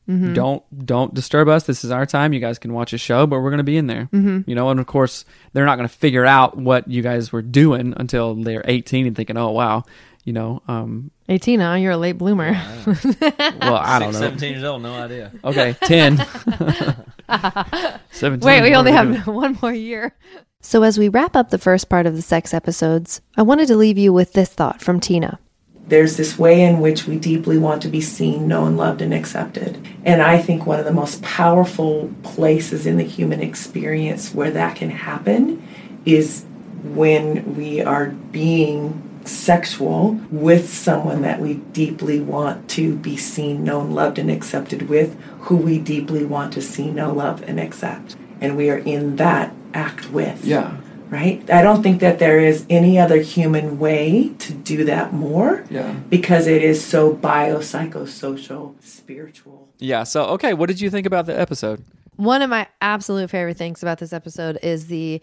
S1: Mhm.
S2: Don't don't disturb us. This is our time. You guys can watch a show, but we're going to be in there.
S1: Mhm.
S2: You know, and of course they're not going to figure out what you guys were doing until they're 18 and thinking, oh wow, you know, um,
S1: 18, huh? You're a late bloomer.
S2: well, I don't know.
S8: 17 years old, no idea.
S2: Okay, 10. 17.
S1: Wait, we only have one more year.
S16: So, as we wrap up the first part of the sex episodes, I wanted to leave you with this thought from Tina.
S7: There's this way in which we deeply want to be seen, known, loved, and accepted. And I think one of the most powerful places in the human experience where that can happen is when we are being sexual with someone that we deeply want to be seen, known, loved, and accepted with, who we deeply want to see, know, love, and accept. And we are in that act with
S18: Yeah.
S7: right? I don't think that there is any other human way to do that more
S18: Yeah.
S7: because it is so biopsychosocial, spiritual.
S2: Yeah. So, okay, what did you think about the episode?
S1: One of my absolute favorite things about this episode is the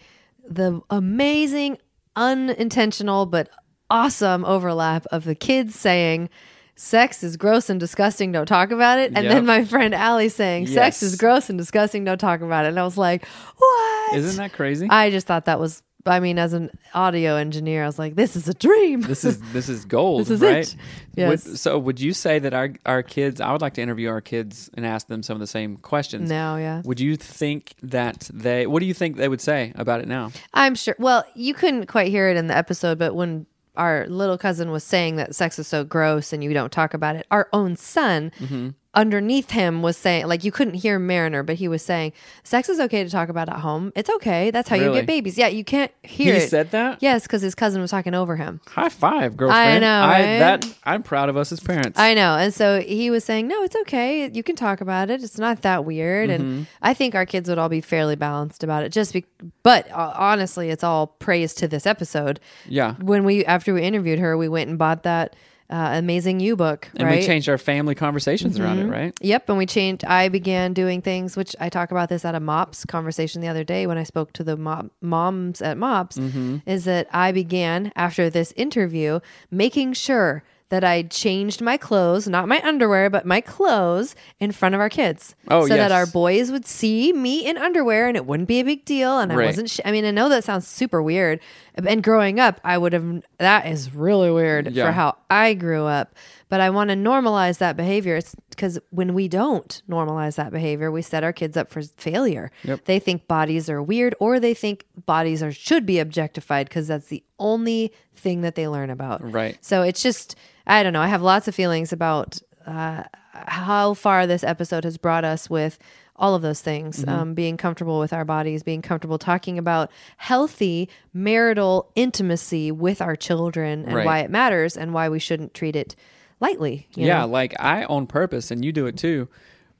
S1: the amazing, unintentional but awesome overlap of the kids saying sex is gross and disgusting, don't talk about it. And
S2: Yep.
S1: then my friend Allie saying sex
S2: Yes.
S1: is gross and disgusting, don't talk about it. And I was like, what?
S2: Isn't that crazy?
S1: I just thought that was I mean, as an audio engineer, I was like, this is a dream.
S2: this is this is gold,
S1: This is
S2: right?
S1: it. Yes.
S2: Would, so, would you say that our our kids? I would like to interview our kids and ask them some of the same questions.
S1: Now, yeah.
S2: Would you think that they? What do you think they would say about it now?
S1: I'm sure. Well, you couldn't quite hear it in the episode, but when our little cousin was saying that sex is so gross and you don't talk about it, our own son
S2: Mhm.
S1: Underneath him was saying like you couldn't hear Mariner, but he was saying sex is okay to talk about at home. It's okay. That's how you get babies. Yeah, you can't hear
S2: He
S1: it.
S2: said that?
S1: Yes, because his cousin was talking over him.
S2: High five, girlfriend.
S1: know,
S2: I,
S1: right?
S2: that I'm proud of us as parents.
S1: I know. And so he was saying, no, it's okay. You can talk about it. It's not that weird.
S2: Mhm.
S1: And I think our kids would all be fairly balanced about it. Just be, but uh, honestly, it's all praise to this episode.
S2: Yeah.
S1: When we, after we interviewed her, we went and bought that uh, amazing You book.
S2: and
S1: right?
S2: we changed our family conversations around it,
S1: Mhm.
S2: right?
S1: Yep, and we changed. I began doing things, which I talk about this at a MOPS conversation the other day when I spoke to the mom, moms at MOPS.
S2: Mhm.
S1: Is that I began after this interview making sure that I changed my clothes, not my underwear, but my clothes in front of our kids.
S2: Oh,
S1: so that our boys would see me in underwear and it wouldn't be a big deal. And I
S2: Right.
S1: wasn't, sh- I mean, I know that sounds super weird. And growing up, I would have, that is really weird
S2: Yeah.
S1: for how I grew up. But I want to normalize that behavior. It's because when we don't normalize that behavior, we set our kids up for failure.
S2: Yep.
S1: They think bodies are weird or they think bodies are should be objectified because that's the only thing that they learn about.
S2: Right.
S1: So it's just, I don't know. I have lots of feelings about uh, how far this episode has brought us with all of those things
S2: Mhm.
S1: um, being comfortable with our bodies, being comfortable talking about healthy marital intimacy with our children and
S2: Right.
S1: why it matters and why we shouldn't treat it lightly. you
S2: yeah,
S1: know?
S2: like I on purpose, and you do it too.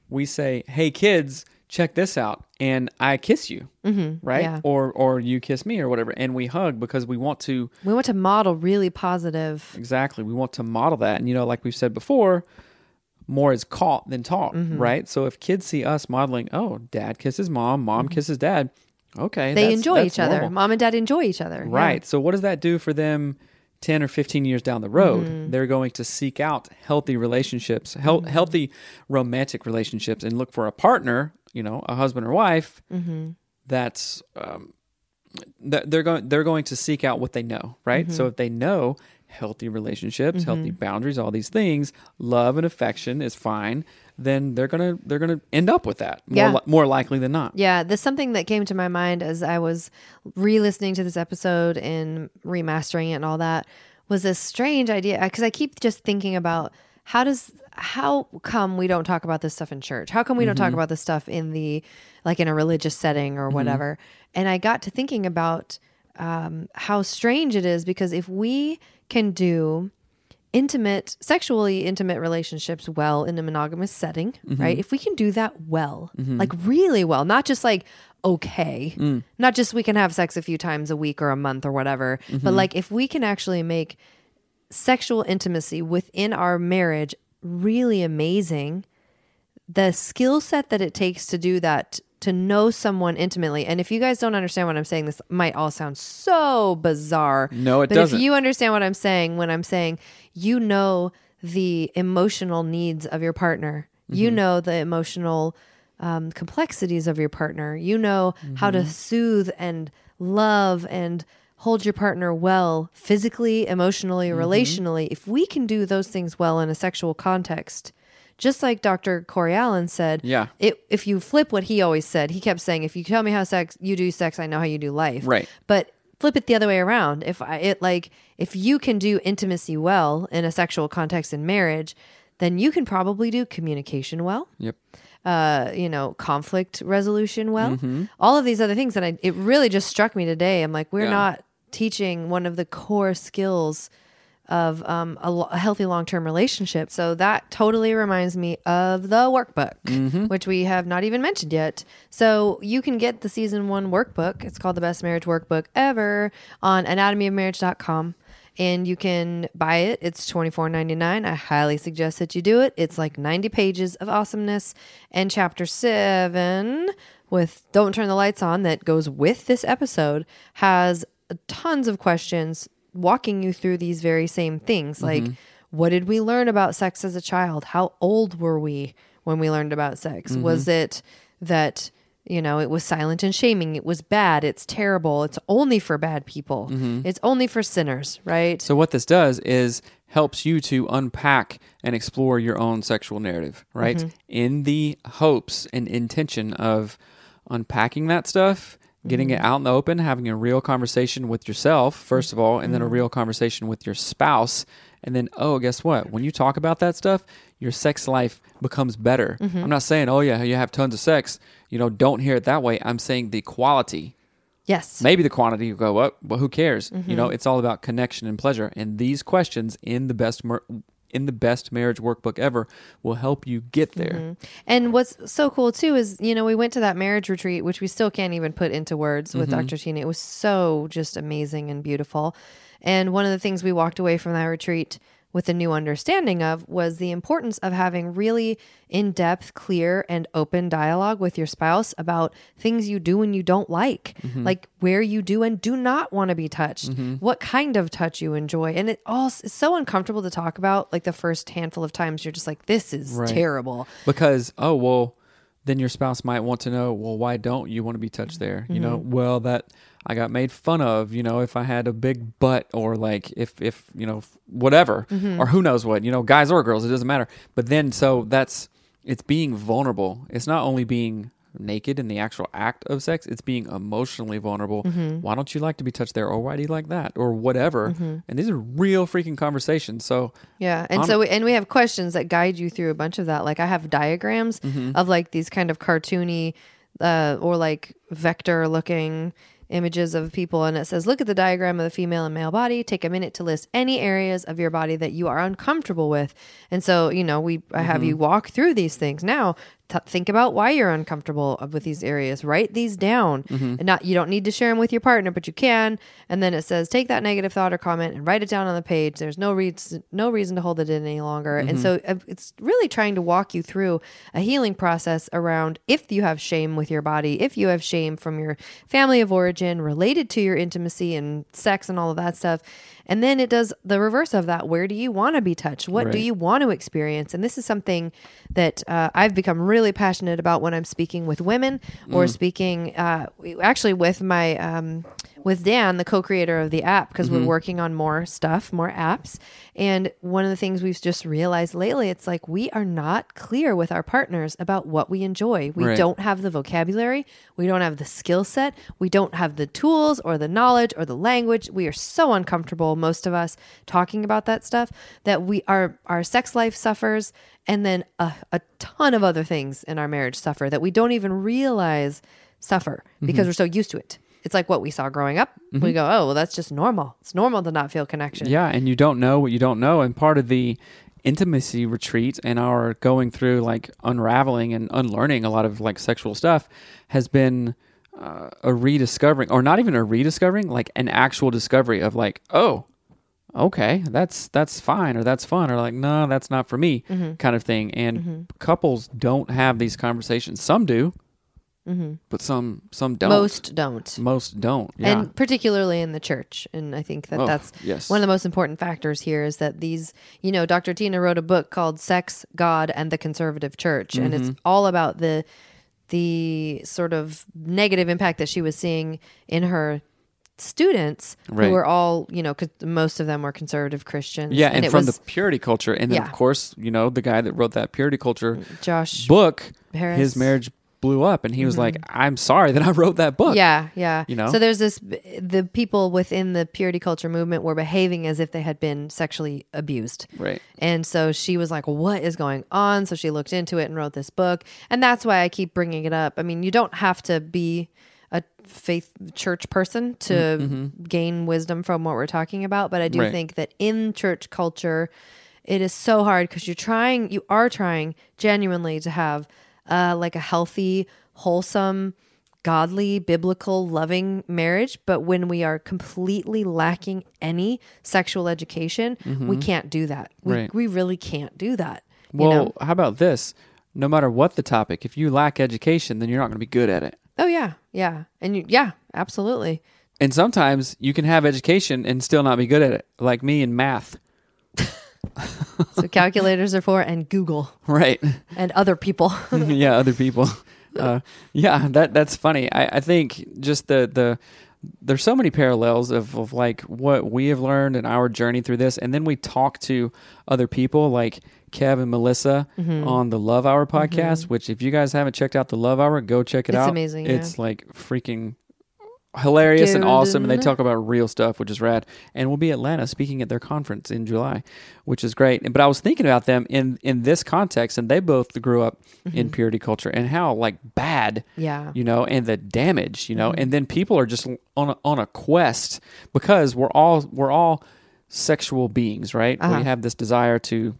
S2: We say, "Hey, kids, check this out," and I kiss you,
S1: Mhm,
S2: right?
S1: yeah.
S2: Or or you kiss me, or whatever, and we hug because we want to
S1: we want to model really positive.
S2: exactly. We want to model that, and you know, like we've said before, more is caught than taught,
S1: Mhm.
S2: right? So if kids see us modeling, oh, dad kisses mom, mom kisses dad, okay,
S1: Mm-hmm. They
S2: that's-
S1: enjoy
S2: that's
S1: each other. Mom and dad enjoy each other. yeah.
S2: Right. So what does that do for them 10 or 15 years down the road?
S1: Mhm.
S2: They're going to seek out healthy relationships, hel-
S1: Mm-hmm.
S2: healthy romantic relationships and look for a partner, you know, a husband or wife
S1: Mhm.
S2: that's um that they're going they're going to seek out what they know, right? So
S1: Mhm.
S2: if they know healthy relationships, healthy
S1: Mhm.
S2: boundaries, all these things, love and affection is fine, then they're going to they're to end up with that more
S1: Yeah.
S2: li- more likely than not.
S1: Yeah, there's something that came to my mind as I was re-listening to this episode and remastering it and all that was this strange idea because I keep just thinking about how does how come we don't talk about this stuff in church? How come we don't talk
S2: Mhm.
S1: about this stuff in the like in a religious setting or
S2: Mhm.
S1: whatever? And I got to thinking about um, how strange it is because if we can do intimate, sexually intimate relationships well in a monogamous setting,
S2: Mhm.
S1: right? If we can do that well,
S2: Mhm.
S1: like really well, not just like okay,
S2: Mm.
S1: not just we can have sex a few times a week or a month or whatever, but
S2: Mhm.
S1: like if we can actually make sexual intimacy within our marriage really amazing, the skill set that it takes to do that to know someone intimately and if you guys don't understand what i'm saying this might all sound so bizarre
S2: No, it
S1: but
S2: doesn't.
S1: if you understand what i'm saying when i'm saying you know the emotional needs of your partner you
S2: Mhm.
S1: know the emotional um, complexities of your partner you know how to
S2: Mhm.
S1: soothe and love and hold your partner well physically emotionally
S2: Mhm.
S1: relationally if we can do those things well in a sexual context just like dr corey allen said
S2: Yeah.
S1: it, if you flip what he always said he kept saying if you tell me how sex you do sex i know how you do life
S2: Right.
S1: but flip it the other way around if i it like if you can do intimacy well in a sexual context in marriage then you can probably do communication well
S2: Yep.
S1: uh, you know, conflict resolution well,
S2: Mhm.
S1: all of these other things. And I, it really just struck me today. I'm like, we're
S2: Yeah.
S1: not teaching one of the core skills of um, a, a healthy long term relationship. So that totally reminds me of the workbook,
S2: Mhm.
S1: which we have not even mentioned yet. So you can get the season one workbook. It's called the Best Marriage Workbook Ever on anatomyofmarriage.com. And you can buy it. It's twenty four ninety nine. I highly suggest that you do it. It's like 90 pages of awesomeness. And chapter seven, with Don't Turn the Lights On, that goes with this episode, has tons of questions walking you through these very same things. Like,
S2: Mhm.
S1: what did we learn about sex as a child? How old were we when we learned about sex?
S2: Mhm.
S1: Was it that, you know, it was silent and shaming? It was bad. It's terrible. It's only for bad people.
S2: Mhm.
S1: It's only for sinners, right?
S2: So what this does is helps you to unpack and explore your own sexual narrative, right?
S1: Mhm.
S2: In the hopes and intention of unpacking that stuff getting it mm-hmm. out in the open, having a real conversation with yourself, first of all, and then a mm-hmm. real conversation with your spouse. And then, oh, guess what? When you talk about that stuff, your sex life becomes better. Mm-hmm. I'm not saying, oh, yeah, you have tons of sex. You know, don't hear it that way. I'm saying the quality.
S1: Yes.
S2: Maybe the quantity you go up, but who cares? You know, it's all about connection and pleasure. And these questions in the best mer- in the best marriage workbook ever will help you get there. Mm-hmm.
S1: And what's so cool too is, you know, we went to that marriage retreat, which we still can't even put into words with mm-hmm. Dr. Tina. It was so just amazing and beautiful. And one of the things we walked away from that retreat with a new understanding of was the importance of having really in depth, clear, and open dialogue with your spouse about things you do and you don't like, mm-hmm. like where you do and do not want to be touched, mm-hmm. what kind of touch you enjoy. And it all is so uncomfortable to talk about. Like the first handful of times, you're just like, this is
S2: Right.
S1: terrible.
S2: Because, oh, well, then your spouse might want to know, well, why don't you want to be touched there? You know, mm-hmm. well, that I got made fun of, you know, if I had a big butt or like if, if, you know, whatever, mm-hmm. or who knows what, you know, guys or girls, it doesn't matter. But then, so that's, it's being vulnerable. It's not only being naked in the actual act of sex, it's being emotionally vulnerable. Why don't you like to be touched there? Or why do you like that? Or whatever. And these are real freaking conversations. So,
S1: Yeah, and
S2: On-
S1: so we, and we have questions that guide you through a bunch of that. Like I have diagrams
S2: Mm-hmm.
S1: of like these kind of cartoony uh, or like vector looking images of people and it says look at the diagram of the female and male body take a minute to list any areas of your body that you are uncomfortable with and so you know we I have you
S2: Mm-hmm.
S1: walk through these things now t- think about why you're uncomfortable with these areas. Write these down.
S2: Mm-hmm.
S1: and not you don't need to share them with your partner but you can. And then it says take that negative thought or comment and write it down on the page. There's no reason no reason to hold it in any longer. And so uh, it's really trying to walk you through a healing process around if you have shame with your body if you have shame from your family of origin related to your intimacy and sex and all of that stuff and then it does the reverse of that. Where do you want to be touched? What do you want to experience? And this is something that uh, i've become really passionate about when i'm speaking with women or speaking uh, actually with my um, with dan the co-creator of the app because we're mm-hmm. working on more stuff more apps. And one of the things we've just realized lately it's like we are not clear with our partners about what we enjoy. We
S2: Right.
S1: don't have the vocabulary. We don't have the skill set. We don't have the tools or the knowledge or the language. We are so uncomfortable most of us talking about that stuff that we our our sex life suffers and then a, a ton of other things in our marriage suffer that we don't even realize suffer because mm-hmm. we're so used to it it's like what we saw growing up we mm-hmm. go oh well that's just normal it's normal to not feel connection
S2: Yeah, and you don't know what you don't know. And part of the intimacy retreat and our going through like unraveling and unlearning a lot of like sexual stuff has been uh, a rediscovering, or not even a rediscovering, like an actual discovery of like, oh, okay, that's that's fine, or that's fun, or like, no, that's not for me, mm-hmm. kind of thing. And mm-hmm. couples don't have these conversations. Some do, but some some don't.
S1: most don't
S2: most don't. Yeah.
S1: and particularly in the church and i think that
S2: Oh,
S1: that's
S2: yes.
S1: one of the most important factors here is that these you know dr tina wrote a book called sex god and the conservative church and
S2: Mm-hmm.
S1: it's all about the the sort of negative impact that she was seeing in her students
S2: Right.
S1: who were all you know most of them were conservative christians
S2: Yeah, and,
S1: it
S2: from
S1: was
S2: the purity culture, and then of course, you know, the guy that wrote that purity culture
S1: josh
S2: book,
S1: Harris. Mm-hmm.
S2: his marriage blew up, and he was like, "I'm sorry that I wrote that book."
S1: Yeah, yeah.
S2: You know?
S1: So there's this the people within the purity culture movement were behaving as if they had been sexually abused.
S2: Right.
S1: And so she was like, "What is going on?" So she looked into it and wrote this book. And that's why I keep bringing it up. I mean, you don't have to be a faith church person to gain wisdom from what we're talking about, but I do
S2: Mm-hmm. Right.
S1: think that in church culture it is so hard because you're trying you are trying genuinely to have uh, like a healthy wholesome godly biblical loving marriage but when we are completely lacking any sexual education we can't do that we,
S2: Mm-hmm. Right.
S1: we really can't do that you
S2: Well,
S1: know
S2: how about this? No matter what the topic, if you lack education, then you're not going to be good at it.
S1: oh yeah yeah and you, yeah absolutely
S2: And sometimes you can have education and still not be good at it, like me in math.
S1: So calculators are for and google
S2: Right.
S1: and other people
S2: yeah, other people. Uh, yeah, that that's funny. I, I think just the the there's so many parallels of, of like what we have learned in our journey through this, and then we talk to other people like Kev and Melissa
S1: Mm-hmm.
S2: on the Love Hour podcast. Which, if you guys haven't checked out the Love Hour, go check it
S1: It's
S2: out.
S1: amazing, yeah.
S2: It's like freaking hilarious and awesome, and they talk about real stuff, which is rad. And we'll be at Atlanta speaking at their conference in July, which is great. But I was thinking about them in in this context, and they both grew up in purity culture, and how like bad,
S1: Mm-hmm. Yeah.
S2: you know, and the damage, you know,
S1: Mhm.
S2: and then people are just on a, on a quest because we're all we're all sexual beings, right?
S1: Uh-huh.
S2: We have this desire to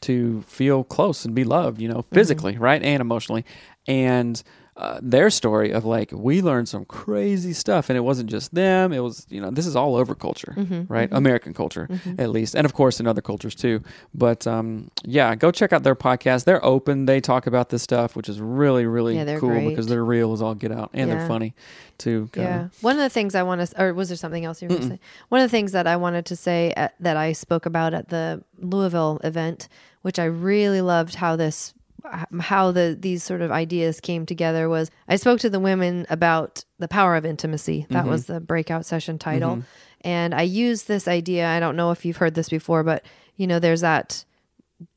S2: to feel close and be loved, you know,
S1: Mm-hmm.
S2: physically, right, and emotionally. And uh, their story of like we learned some crazy stuff, and it wasn't just them. It was you know this is all over culture,
S1: Mhm,
S2: right?
S1: mhm.
S2: American culture,
S1: Mhm.
S2: at least, and of course in other cultures too. But um, yeah, go check out their podcast. They're open. They talk about this stuff, which is really really
S1: Yeah,
S2: cool
S1: great.
S2: because they're real as all get out, and
S1: Yeah.
S2: they're funny too.
S1: Yeah. One of the things I want to, or was there something else you were going to say? One of the things that I wanted to say at, that I spoke about at the Louisville event, which I really loved how this, how the these sort of ideas came together was I spoke to the women about the power of intimacy. That
S2: Mhm.
S1: was the breakout session title.
S2: Mhm.
S1: And I used this idea. I don't know if you've heard this before, but you know, there's that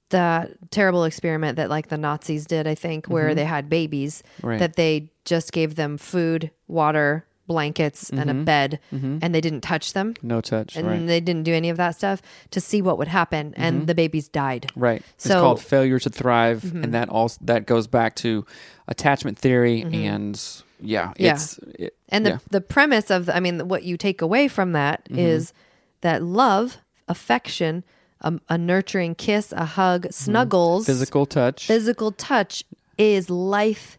S1: that terrible experiment that like the Nazis did, I think, where
S2: Mhm.
S1: they had babies
S2: Right.
S1: that they just gave them food, water, blankets, and a
S2: Mhm.
S1: bed,
S2: Mhm.
S1: and they didn't touch them.
S2: No touch,
S1: And
S2: right.
S1: they didn't do any of that stuff to see what would happen, and
S2: Mhm.
S1: the babies died.
S2: Right.
S1: So
S2: it's called failure to thrive, and that also that goes back to attachment theory and yeah,
S1: Yeah.
S2: it's it,
S1: And the
S2: yeah.
S1: the premise of I mean, what you take away from that is that love, affection, a, a nurturing kiss, a hug, snuggles,
S2: Mm-hmm. physical touch.
S1: physical touch is life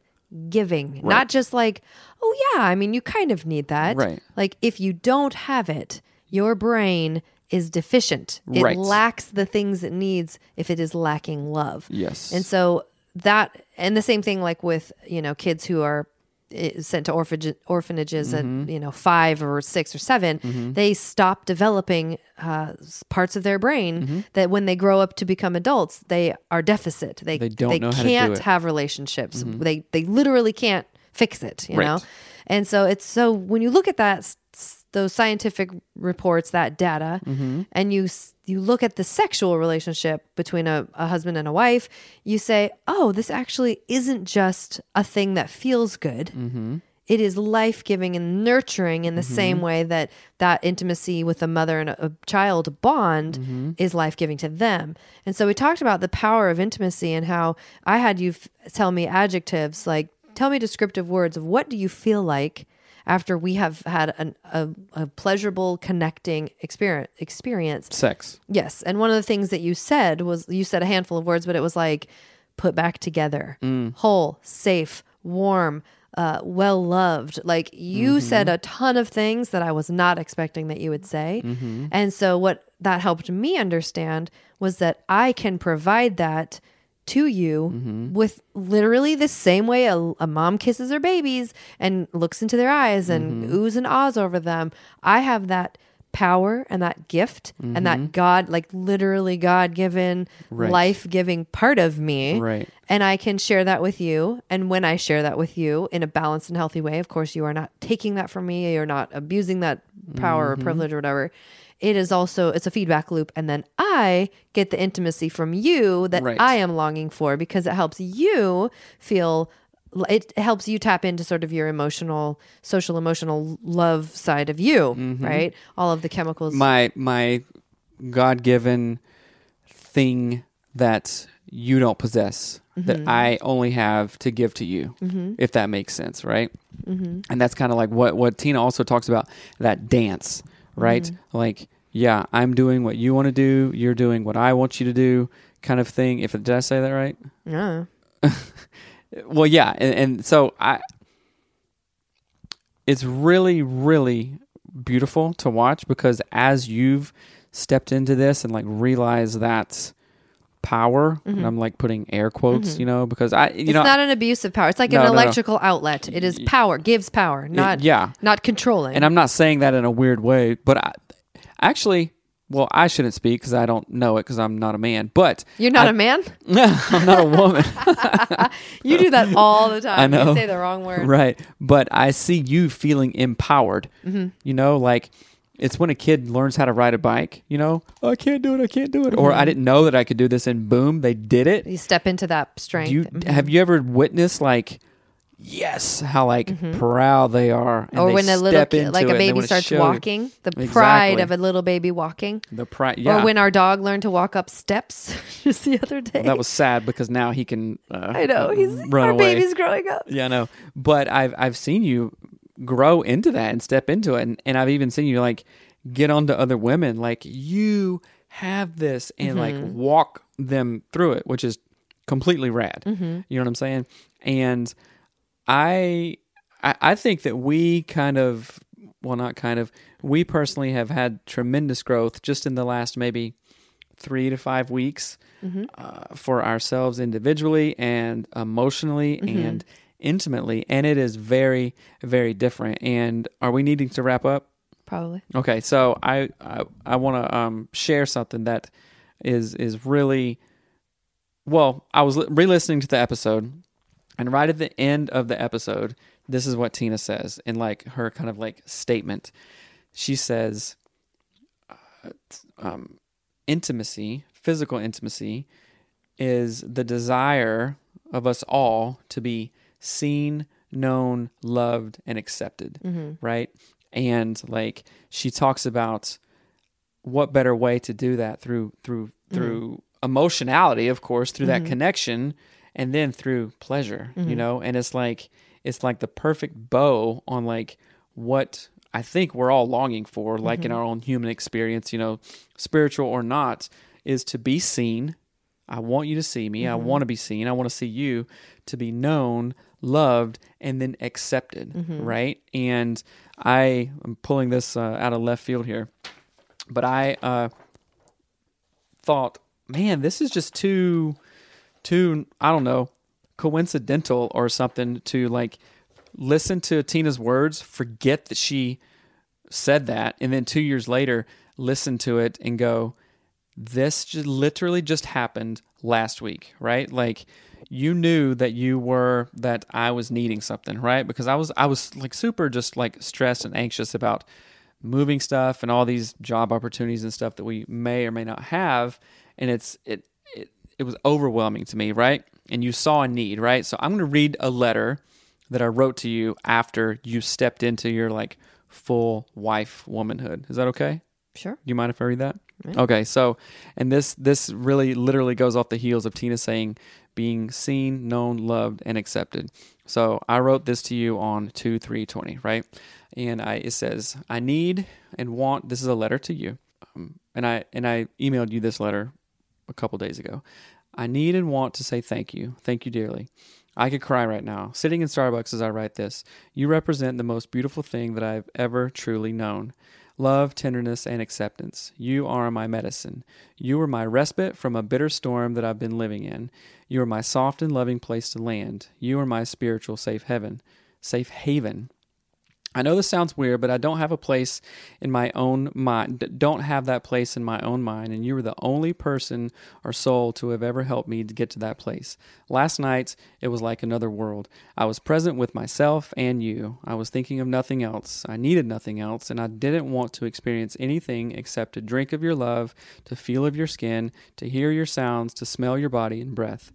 S1: giving.
S2: Right.
S1: Not just like, oh yeah, I mean, you kind of need that.
S2: Right.
S1: Like if you don't have it, your brain is deficient. It
S2: Right.
S1: lacks the things it needs if it is lacking love.
S2: Yes.
S1: And so that and the same thing like with, you know, kids who are sent to orphanage, orphanages
S2: Mhm.
S1: at you know five or six or 7
S2: Mhm.
S1: they stop developing uh, parts of their brain
S2: Mhm.
S1: that when they grow up to become adults they are deficit they
S2: They don't
S1: they
S2: know how to do
S1: can't have relationships
S2: Mhm.
S1: they they literally can't fix it you
S2: Right.
S1: know and so it's so when you look at that those scientific reports that data
S2: Mhm.
S1: and you you look at the sexual relationship between a, a husband and a wife you say oh this actually isn't just a thing that feels good
S2: Mm-hmm.
S1: it is life-giving and nurturing in the
S2: Mhm.
S1: same way that that intimacy with a mother and a, a child bond
S2: Mhm.
S1: is life-giving to them and so we talked about the power of intimacy and how i had you f- tell me adjectives like tell me descriptive words of what do you feel like after we have had an, a, a pleasurable connecting experience experience
S2: Sex.
S1: yes and one of the things that you said was you said a handful of words but it was like put back together
S2: Mm.
S1: whole safe warm uh, well loved like you
S2: Mhm.
S1: said a ton of things that i was not expecting that you would say
S2: Mhm.
S1: and so what that helped me understand was that i can provide that to you
S2: Mm-hmm.
S1: with literally the same way a, a mom kisses her babies and looks into their eyes and
S2: Mhm.
S1: oohs and ahs over them. I have that power and that gift and
S2: Mhm.
S1: that God, like literally God given,
S2: Right.
S1: life giving part of me.
S2: Right.
S1: And I can share that with you. And when I share that with you in a balanced and healthy way, of course, you are not taking that from me. You're not abusing that power or privilege or whatever. It is also it's a feedback loop, and then I get the intimacy from you that
S2: Right.
S1: I am longing for because it helps you feel. It helps you tap into sort of your emotional, social, emotional love side of you,
S2: Mhm.
S1: right? All of the chemicals.
S2: My my God given thing that you don't possess that
S1: Mhm.
S2: I only have to give to you,
S1: Mhm.
S2: if that makes sense, right?
S1: Mhm.
S2: And that's kind of like what what Tina also talks about that dance, right?
S1: Mhm.
S2: Like, yeah, I'm doing what you want to do, you're doing what I want you to do, kind of thing. If did I say that right?
S1: yeah.
S2: well yeah and, and so i it's really really beautiful to watch because as you've stepped into this and like realized that power
S1: Mhm.
S2: and i'm like putting air quotes
S1: Mhm.
S2: you know because i you
S1: it's
S2: know
S1: not an abusive power. It's like
S2: No,
S1: an
S2: no, no.
S1: electrical outlet. It is power, gives power, not
S2: yeah.
S1: not controlling.
S2: and i'm not saying that in a weird way but I, actually well i shouldn't speak because i don't know it because i'm not a man but
S1: You're not
S2: I-
S1: a man.
S2: i'm not a woman
S1: you do that all the time.
S2: I know.
S1: You say the wrong word.
S2: Right. But I see you feeling empowered.
S1: Mhm.
S2: You know, like it's when a kid learns how to ride a bike, you know, "Oh, I can't do it, I can't do it. Or. I didn't know that I could do this and boom, they did it.
S1: You step into that strength.
S2: Do you
S1: Mhm.
S2: have you ever witnessed like yes, how like proud they are. and
S1: Mm-hmm. or
S2: they
S1: when a little kid, like a baby starts
S2: show you.
S1: walking, the pride
S2: Exactly.
S1: of a little baby walking.
S2: The pride, yeah.
S1: Or when our dog learned to walk up steps just the other day.
S2: Well, that was sad because now he can. Uh,
S1: I know he's
S2: run
S1: our
S2: away.
S1: baby's growing up.
S2: Yeah, I know. But I've I've seen you grow into that and step into it, and, and I've even seen you like get onto other women, like you have this, and like
S1: Mhm.
S2: walk them through it, which is completely rad.
S1: Mhm.
S2: You know what I'm saying? And I, I I think that we kind of well not kind of we personally have had tremendous growth just in the last maybe three to five weeks
S1: Mhm.
S2: uh, for ourselves individually and emotionally
S1: Mhm.
S2: and intimately and it is very very different and are we needing to wrap up
S1: Probably.
S2: Okay, so I I, I want to um, share something that is is really well. I was re-listening to the episode, and right at the end of the episode, this is what Tina says in like her kind of like statement. She says, uh, um, "Intimacy, physical intimacy, is the desire of us all to be seen, known, loved, and accepted."
S1: Mhm.
S2: Right? and like she talks about what better way to do that through through through emotionality of course through that
S1: Mhm.
S2: connection and then through pleasure you
S1: Mhm.
S2: know and it's like it's like the perfect bow on like what i think we're all longing for like in
S1: Mhm.
S2: our own human experience you know spiritual or not is to be seen i want you to see me i
S1: Mhm.
S2: want to be seen i want to see you to be known loved and then accepted
S1: Mhm.
S2: right and i am pulling this uh, out of left field here but i uh, thought man this is just too too i don't know coincidental or something to like listen to tina's words forget that she said that and then two years later listen to it and go this just literally just happened last week, right? Like you knew that you were that I was needing something, right? Because I was I was like super just like stressed and anxious about moving stuff and all these job opportunities and stuff that we may or may not have and it's it it, it was overwhelming to me, right? And you saw a need, right? So I'm going to read a letter that I wrote to you after you stepped into your like full wife womanhood. Is that okay?
S1: Sure.
S2: Do you mind if I read that? Okay, so and this this really literally goes off the heels of Tina saying being seen, known, loved, and accepted. So I wrote this to you on two three twenty, right? And I it says I need and want. This is a letter to you, um, and I and I emailed you this letter a couple days ago. I need and want to say thank you, thank you dearly. I could cry right now, sitting in Starbucks as I write this. You represent the most beautiful thing that I've ever truly known love, tenderness, and acceptance. You are my medicine. You are my respite from a bitter storm that I've been living in. You are my soft and loving place to land. You are my spiritual safe heaven, safe haven. I know this sounds weird, but I don't have a place in my own mind. Don't have that place in my own mind, and you were the only person or soul to have ever helped me to get to that place. Last night, it was like another world. I was present with myself and you. I was thinking of nothing else. I needed nothing else, and I didn't want to experience anything except to drink of your love, to feel of your skin, to hear your sounds, to smell your body and breath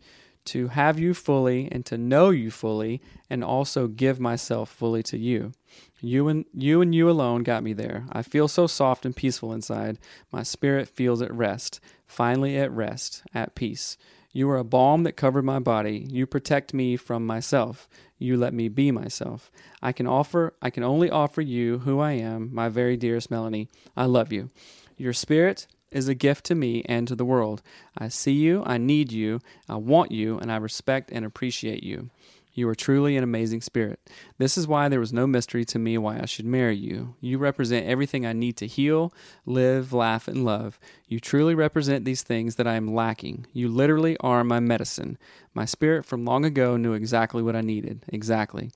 S2: to have you fully and to know you fully and also give myself fully to you. You and you and you alone got me there. I feel so soft and peaceful inside. My spirit feels at rest, finally at rest, at peace. You are a balm that covered my body. You protect me from myself. You let me be myself. I can offer I can only offer you who I am, my very dearest Melanie. I love you. Your spirit is a gift to me and to the world. I see you, I need you, I want you, and I respect and appreciate you. You are truly an amazing spirit. This is why there was no mystery to me why I should marry you. You represent everything I need to heal, live, laugh, and love. You truly represent these things that I am lacking. You literally are my medicine. My spirit from long ago knew exactly what I needed. Exactly.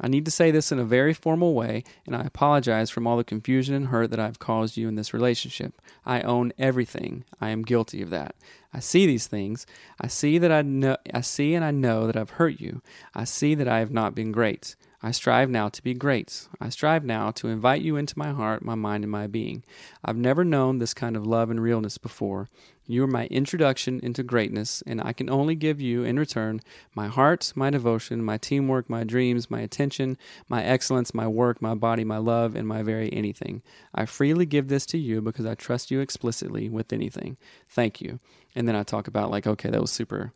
S2: I need to say this in a very formal way, and I apologize from all the confusion and hurt that I've caused you in this relationship. I own everything. I am guilty of that. I see these things. I see that I know I see and I know that I've hurt you. I see that I have not been great. I strive now to be great. I strive now to invite you into my heart, my mind, and my being. I've never known this kind of love and realness before. You are my introduction into greatness, and I can only give you in return my heart, my devotion, my teamwork, my dreams, my attention, my excellence, my work, my body, my love, and my very anything. I freely give this to you because I trust you explicitly with anything. Thank you. And then I talk about, like, okay, that was super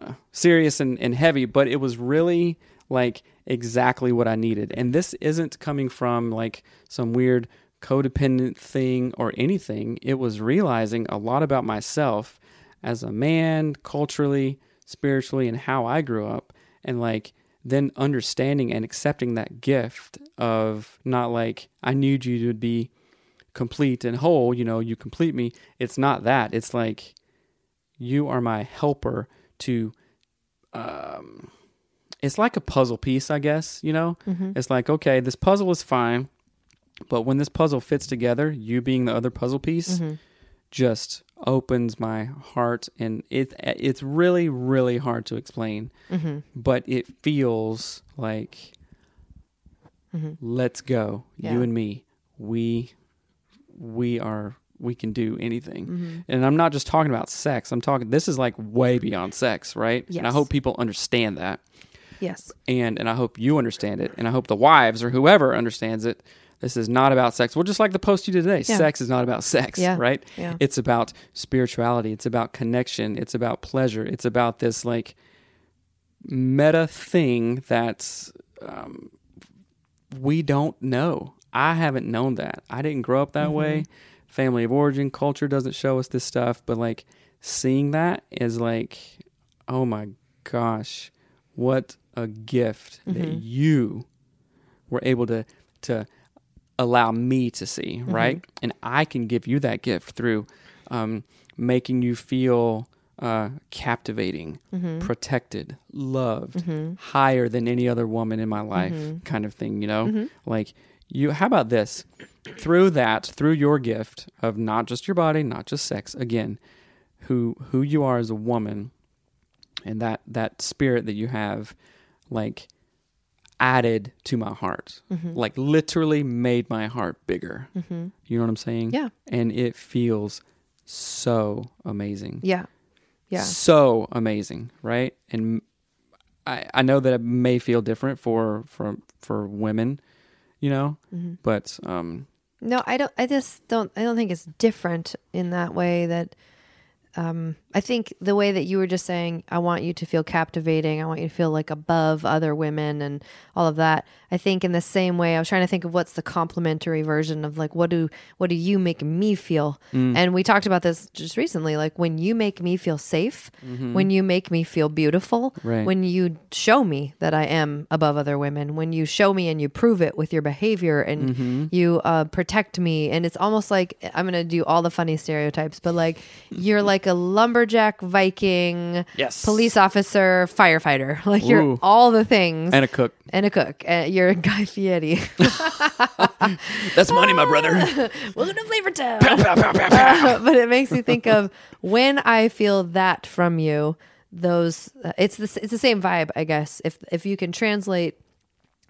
S2: uh, serious and, and heavy, but it was really like exactly what I needed. And this isn't coming from like some weird codependent thing or anything. It was realizing a lot about myself as a man, culturally, spiritually, and how I grew up. And like then understanding and accepting that gift of not like, I need you to be complete and whole, you know, you complete me. It's not that. It's like, you are my helper to um it's like a puzzle piece i guess you know
S1: Mhm.
S2: it's like okay this puzzle is fine but when this puzzle fits together you being the other puzzle piece
S1: Mhm.
S2: just opens my heart and it it's really really hard to explain
S1: Mhm.
S2: but it feels like
S1: Mhm.
S2: let's go
S1: Yeah.
S2: you and me we we are we can do anything
S1: Mhm.
S2: and i'm not just talking about sex i'm talking this is like way beyond sex right and i hope people understand that
S1: Yes.
S2: and and i hope you understand it and i hope the wives or whoever understands it this is not about sex well just like the post you did today
S1: Yeah.
S2: sex is not about sex
S1: Yeah.
S2: right
S1: Yeah.
S2: it's about spirituality it's about connection it's about pleasure it's about this like meta thing that's um, we don't know i haven't known that i didn't grow up that
S1: Mhm.
S2: way family of origin culture doesn't show us this stuff but like seeing that is like oh my gosh what a gift that
S1: Mhm.
S2: you were able to to allow me to see
S1: Mhm.
S2: right and i can give you that gift through um, making you feel uh, captivating
S1: Mhm.
S2: protected loved
S1: Mhm.
S2: higher than any other woman in my life
S1: Mhm.
S2: kind of thing you know
S1: Mhm.
S2: like you how about this through that through your gift of not just your body not just sex again who who you are as a woman and that that spirit that you have like added to my heart
S1: Mhm.
S2: like literally made my heart bigger
S1: Mhm.
S2: you know what i'm saying
S1: Yeah.
S2: and it feels so amazing
S1: Yeah. Yeah.
S2: so amazing right and i i know that it may feel different for for for women you know
S1: Mhm.
S2: but um
S1: No, I don't. I just don't. I don't think it's different in that way. That um, I think the way that you were just saying, I want you to feel captivating. I want you to feel like above other women and all of that. I think in the same way, I was trying to think of what's the complementary version of like what do what do you make me feel?
S19: Mm.
S1: And we talked about this just recently. Like when you make me feel safe,
S19: Mhm.
S1: when you make me feel beautiful,
S19: Right.
S1: when you show me that I am above other women, when you show me and you prove it with your behavior and
S19: Mhm.
S1: you uh, protect me and it's almost like i'm gonna do all the funny stereotypes but like you're like a lumberjack viking
S2: Yes.
S1: police officer firefighter like you're
S2: Ooh.
S1: all the things
S2: And a cook.
S1: and a cook uh, you're a guy fieri
S2: that's money my brother
S1: welcome to flavortown
S2: Pow, pow, pow, pow, pow.
S1: but it makes me think of when i feel that from you those uh, it's the, it's the same vibe i guess if if you can translate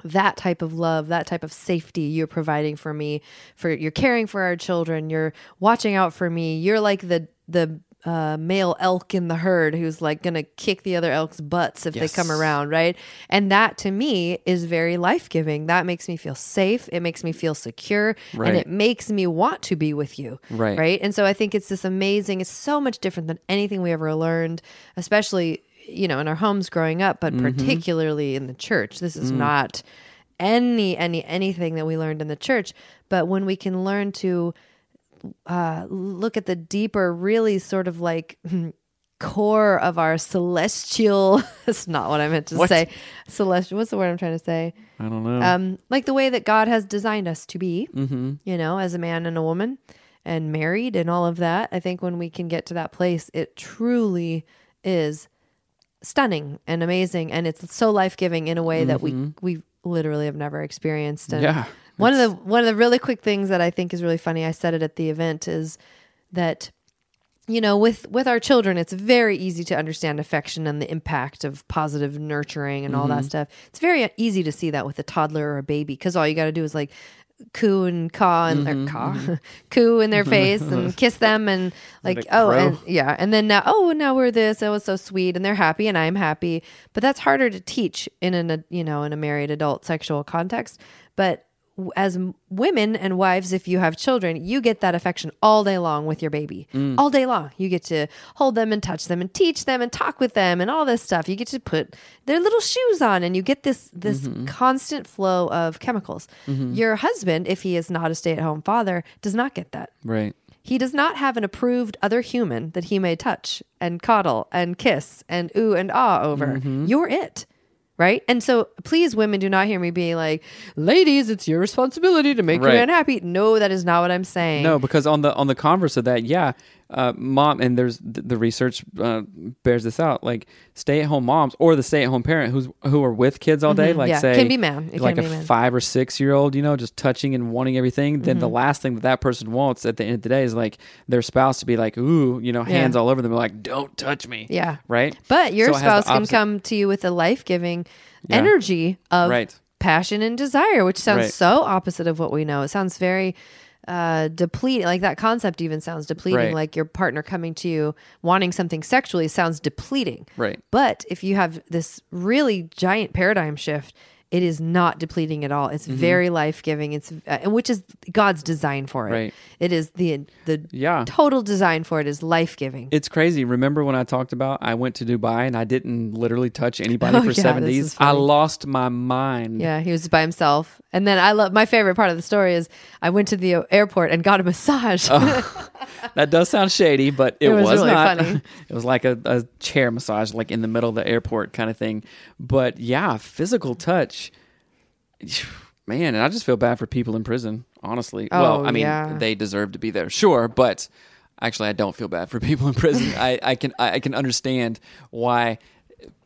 S1: that type of love, that type of safety you're providing for me, for you're caring for our children, you're watching out for me. You're like the the uh, male elk in the herd who's like gonna kick the other elk's butts if
S19: Yes.
S1: they come around, right? And that to me is very life giving. That makes me feel safe. It makes me feel secure,
S19: Right.
S1: and it makes me want to be with you,
S19: Right.
S1: Right. And so I think it's this amazing. It's so much different than anything we ever learned, especially you know in our homes growing up, but
S19: Mhm.
S1: particularly in the church. This is
S19: Mm.
S1: not any any anything that we learned in the church but when we can learn to uh look at the deeper really sort of like core of our celestial that's not what i meant to
S2: What?
S1: say. Celestial what's the word i'm trying to say?
S2: I don't know.
S1: Um like the way that god has designed us to be
S2: Mhm.
S1: you know as a man and a woman and married and all of that. I think when we can get to that place it truly is stunning and amazing. And it's so life-giving in a way that we
S2: Mhm.
S1: we literally have never experienced. And
S2: Yeah,
S1: one of the one of the really quick things that i think is really funny i said it at the event is that you know with with our children it's very easy to understand affection and the impact of positive nurturing and all that
S19: Mhm.
S1: stuff. It's very easy to see that with a toddler or a baby because all you got to do is like coo and caw and their caw, coo in their face and kiss them and like oh
S2: crow.
S1: and yeah and then now oh now we're this oh was so sweet and they're happy and I'm happy. But that's harder to teach in an you know in a married adult sexual context. But as women and wives if you have children you get that affection all day long with your baby
S2: Mm.
S1: all day long you get to hold them and touch them and teach them and talk with them and all this stuff you get to put their little shoes on and you get this this
S2: Mm-hmm.
S1: constant flow of chemicals your husband if he is not a stay-at-home father does not get that
S2: Right.
S1: he does not have an approved other human that he may touch and coddle and kiss and ooh and ah over.
S2: Mm-hmm.
S1: You're it. Right. And so please, women, do not hear me being like, ladies, it's your responsibility to make
S2: Right.
S1: your man happy. No, that is not what I'm saying.
S2: No, because on the on the converse of that, yeah, uh, mom, and there's the, the research uh, bears this out. Like stay at home moms or the stay at home parent who's who are with kids all day,
S1: Mhm,
S2: like
S1: yeah.
S2: say
S1: Can be man. It
S2: like
S1: can
S2: a
S1: be man.
S2: five or six year old, you know, just touching and wanting everything. Then
S1: Mm-hmm.
S2: the last thing that that person wants at the end of the day is like their spouse to be like, ooh, you know, hands all over them, like don't touch me.
S1: Yeah.
S2: Right.
S1: But your
S2: So it has the
S1: spouse can
S2: opposite-
S1: come to you with a life giving
S2: Yeah.
S1: energy of
S2: Right.
S1: passion and desire, which sounds
S2: Right.
S1: so opposite of what we know. It sounds very uh depleting like that concept even sounds depleting
S2: Right.
S1: like your partner coming to you wanting something sexually sounds depleting
S2: Right.
S1: but if you have this really giant paradigm shift it is not depleting at all it's very life-giving it's uh, and which is god's design for it
S2: Right.
S1: it is the the
S2: Yeah.
S1: total design for it is life-giving
S2: It's crazy. Remember when I talked about I went to Dubai and I didn't literally touch anybody
S1: Oh,
S2: for
S1: yeah,
S2: seven days? I lost my mind.
S1: Yeah, he was by himself. And then I love my favorite part of the story is I went to the airport and got a massage.
S2: That does sound shady, but it,
S1: It was
S2: was,
S1: really
S2: not.
S1: funny.
S2: it was like a, a chair massage, like in the middle of the airport kind of thing. But yeah, physical touch. Man, and I just feel bad for people in prison, honestly.
S1: Oh,
S2: well, I mean,
S1: yeah.
S2: they deserve to be there, sure, but actually, I don't feel bad for people in prison. I, I can I, I can understand why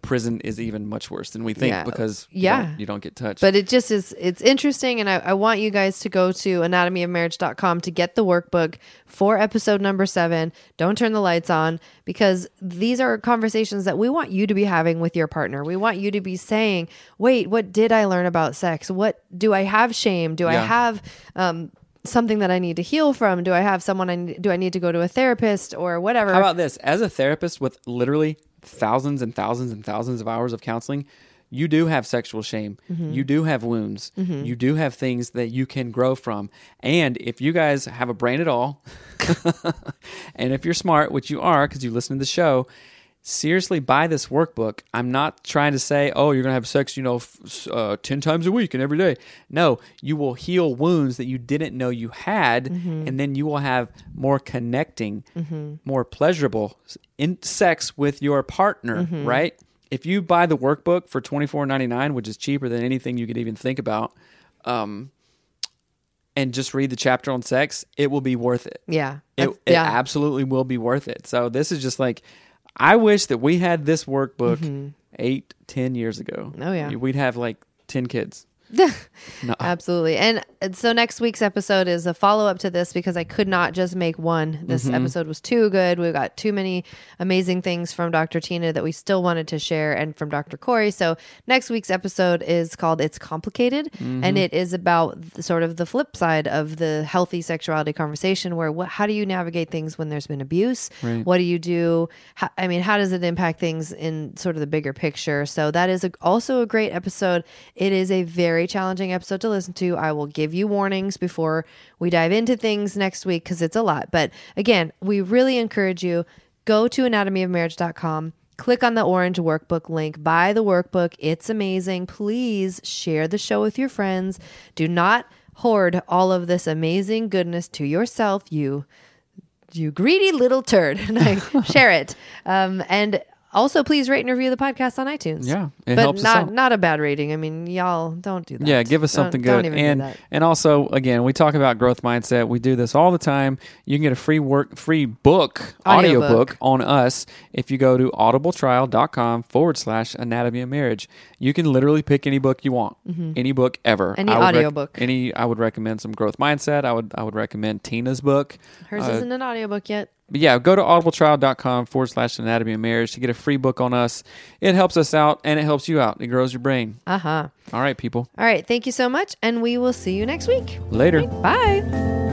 S2: prison is even much worse than we think
S1: Yeah.
S2: because you
S1: Yeah.
S2: don't, you don't get touched.
S1: but it just is it's interesting and I, I want you guys to go to anatomyofmarriage.com to get the workbook for episode number seven. Don't turn the lights on because these are conversations that we want you to be having with your partner. We want you to be saying, wait, what did I learn about sex? What do I have shame? Do I have um something that I need to heal from? Do I have someone I need, do I need to go to a therapist or whatever?
S2: How about this? As a therapist with literally thousands and thousands and thousands of hours of counseling, you do have sexual shame.
S1: Mm-hmm.
S2: You do have wounds. You do have things that you can grow from. And if you guys have a brain at all, and if you're smart, which you are because you listen to the show, seriously buy this workbook. I'm not trying to say, oh, you're going to have sex, you know, f- uh, 10 times a week and every day. No, you will heal wounds that you didn't know you had, and then you will have more connecting, more pleasurable in sex with your partner, right? If you buy the workbook for $24.99, which is cheaper than anything you could even think about, um, and just read the chapter on sex, it will be worth it
S1: yeah.
S2: it,
S1: That's-
S2: it absolutely will be worth it. So this is just like, I wish that we had this workbook eight, ten years ago.
S1: Mm-hmm. Oh, yeah.
S2: we'd have like ten kids. No.
S1: Absolutely. And so next week's episode is a follow up to this because I could not just make one. This
S2: Mm-hmm.
S1: episode was too good. We've got too many amazing things from Dr. Tina that we still wanted to share and from Dr. Corey. So next week's episode is called It's Complicated
S2: Mm-hmm.
S1: and it is about the, sort of the flip side of the healthy sexuality conversation where what, how do you navigate things when there's been abuse?
S2: Right.
S1: What do you do? How, I mean, how does it impact things in sort of the bigger picture? So that is a, also a great episode. It is a very challenging episode to listen to. I will give you warnings before we dive into things next week because it's a lot. But again, we really encourage you go to anatomyofmarriage.com. Click on the orange workbook link. Buy the workbook. It's amazing. Please share the show with your friends. Do not hoard all of this amazing goodness to yourself. You you greedy little turd. Share it. Um, and also, please rate and review the podcast on iTunes.
S2: Yeah, it
S1: but
S2: helps us
S1: not not a bad rating. I mean, y'all don't do that.
S2: Yeah, give us
S1: Don't-
S2: something
S1: don't
S2: good.
S1: even do
S2: and
S1: that.
S2: and also again, we talk about growth mindset. We do this all the time. You can get a free work free book, audio
S1: Audiobook.
S2: book on us if you go to audibletrial.com forward slash anatomy of marriage. You can literally pick any book you want. Any book ever.
S1: Mm-hmm. Any audiobook.
S2: any I would recommend some growth mindset. I would I would recommend Tina's book.
S1: Hers
S2: Uh,
S1: isn't an audiobook yet.
S2: But yeah, go to audibletrial.com forward slash anatomy of marriage to get a free book on us. It helps us out and it helps you out. It grows your brain.
S1: Uh huh.
S2: All right, people.
S1: All right. Thank you so much. And we will see you next week.
S2: Later.
S1: Bye.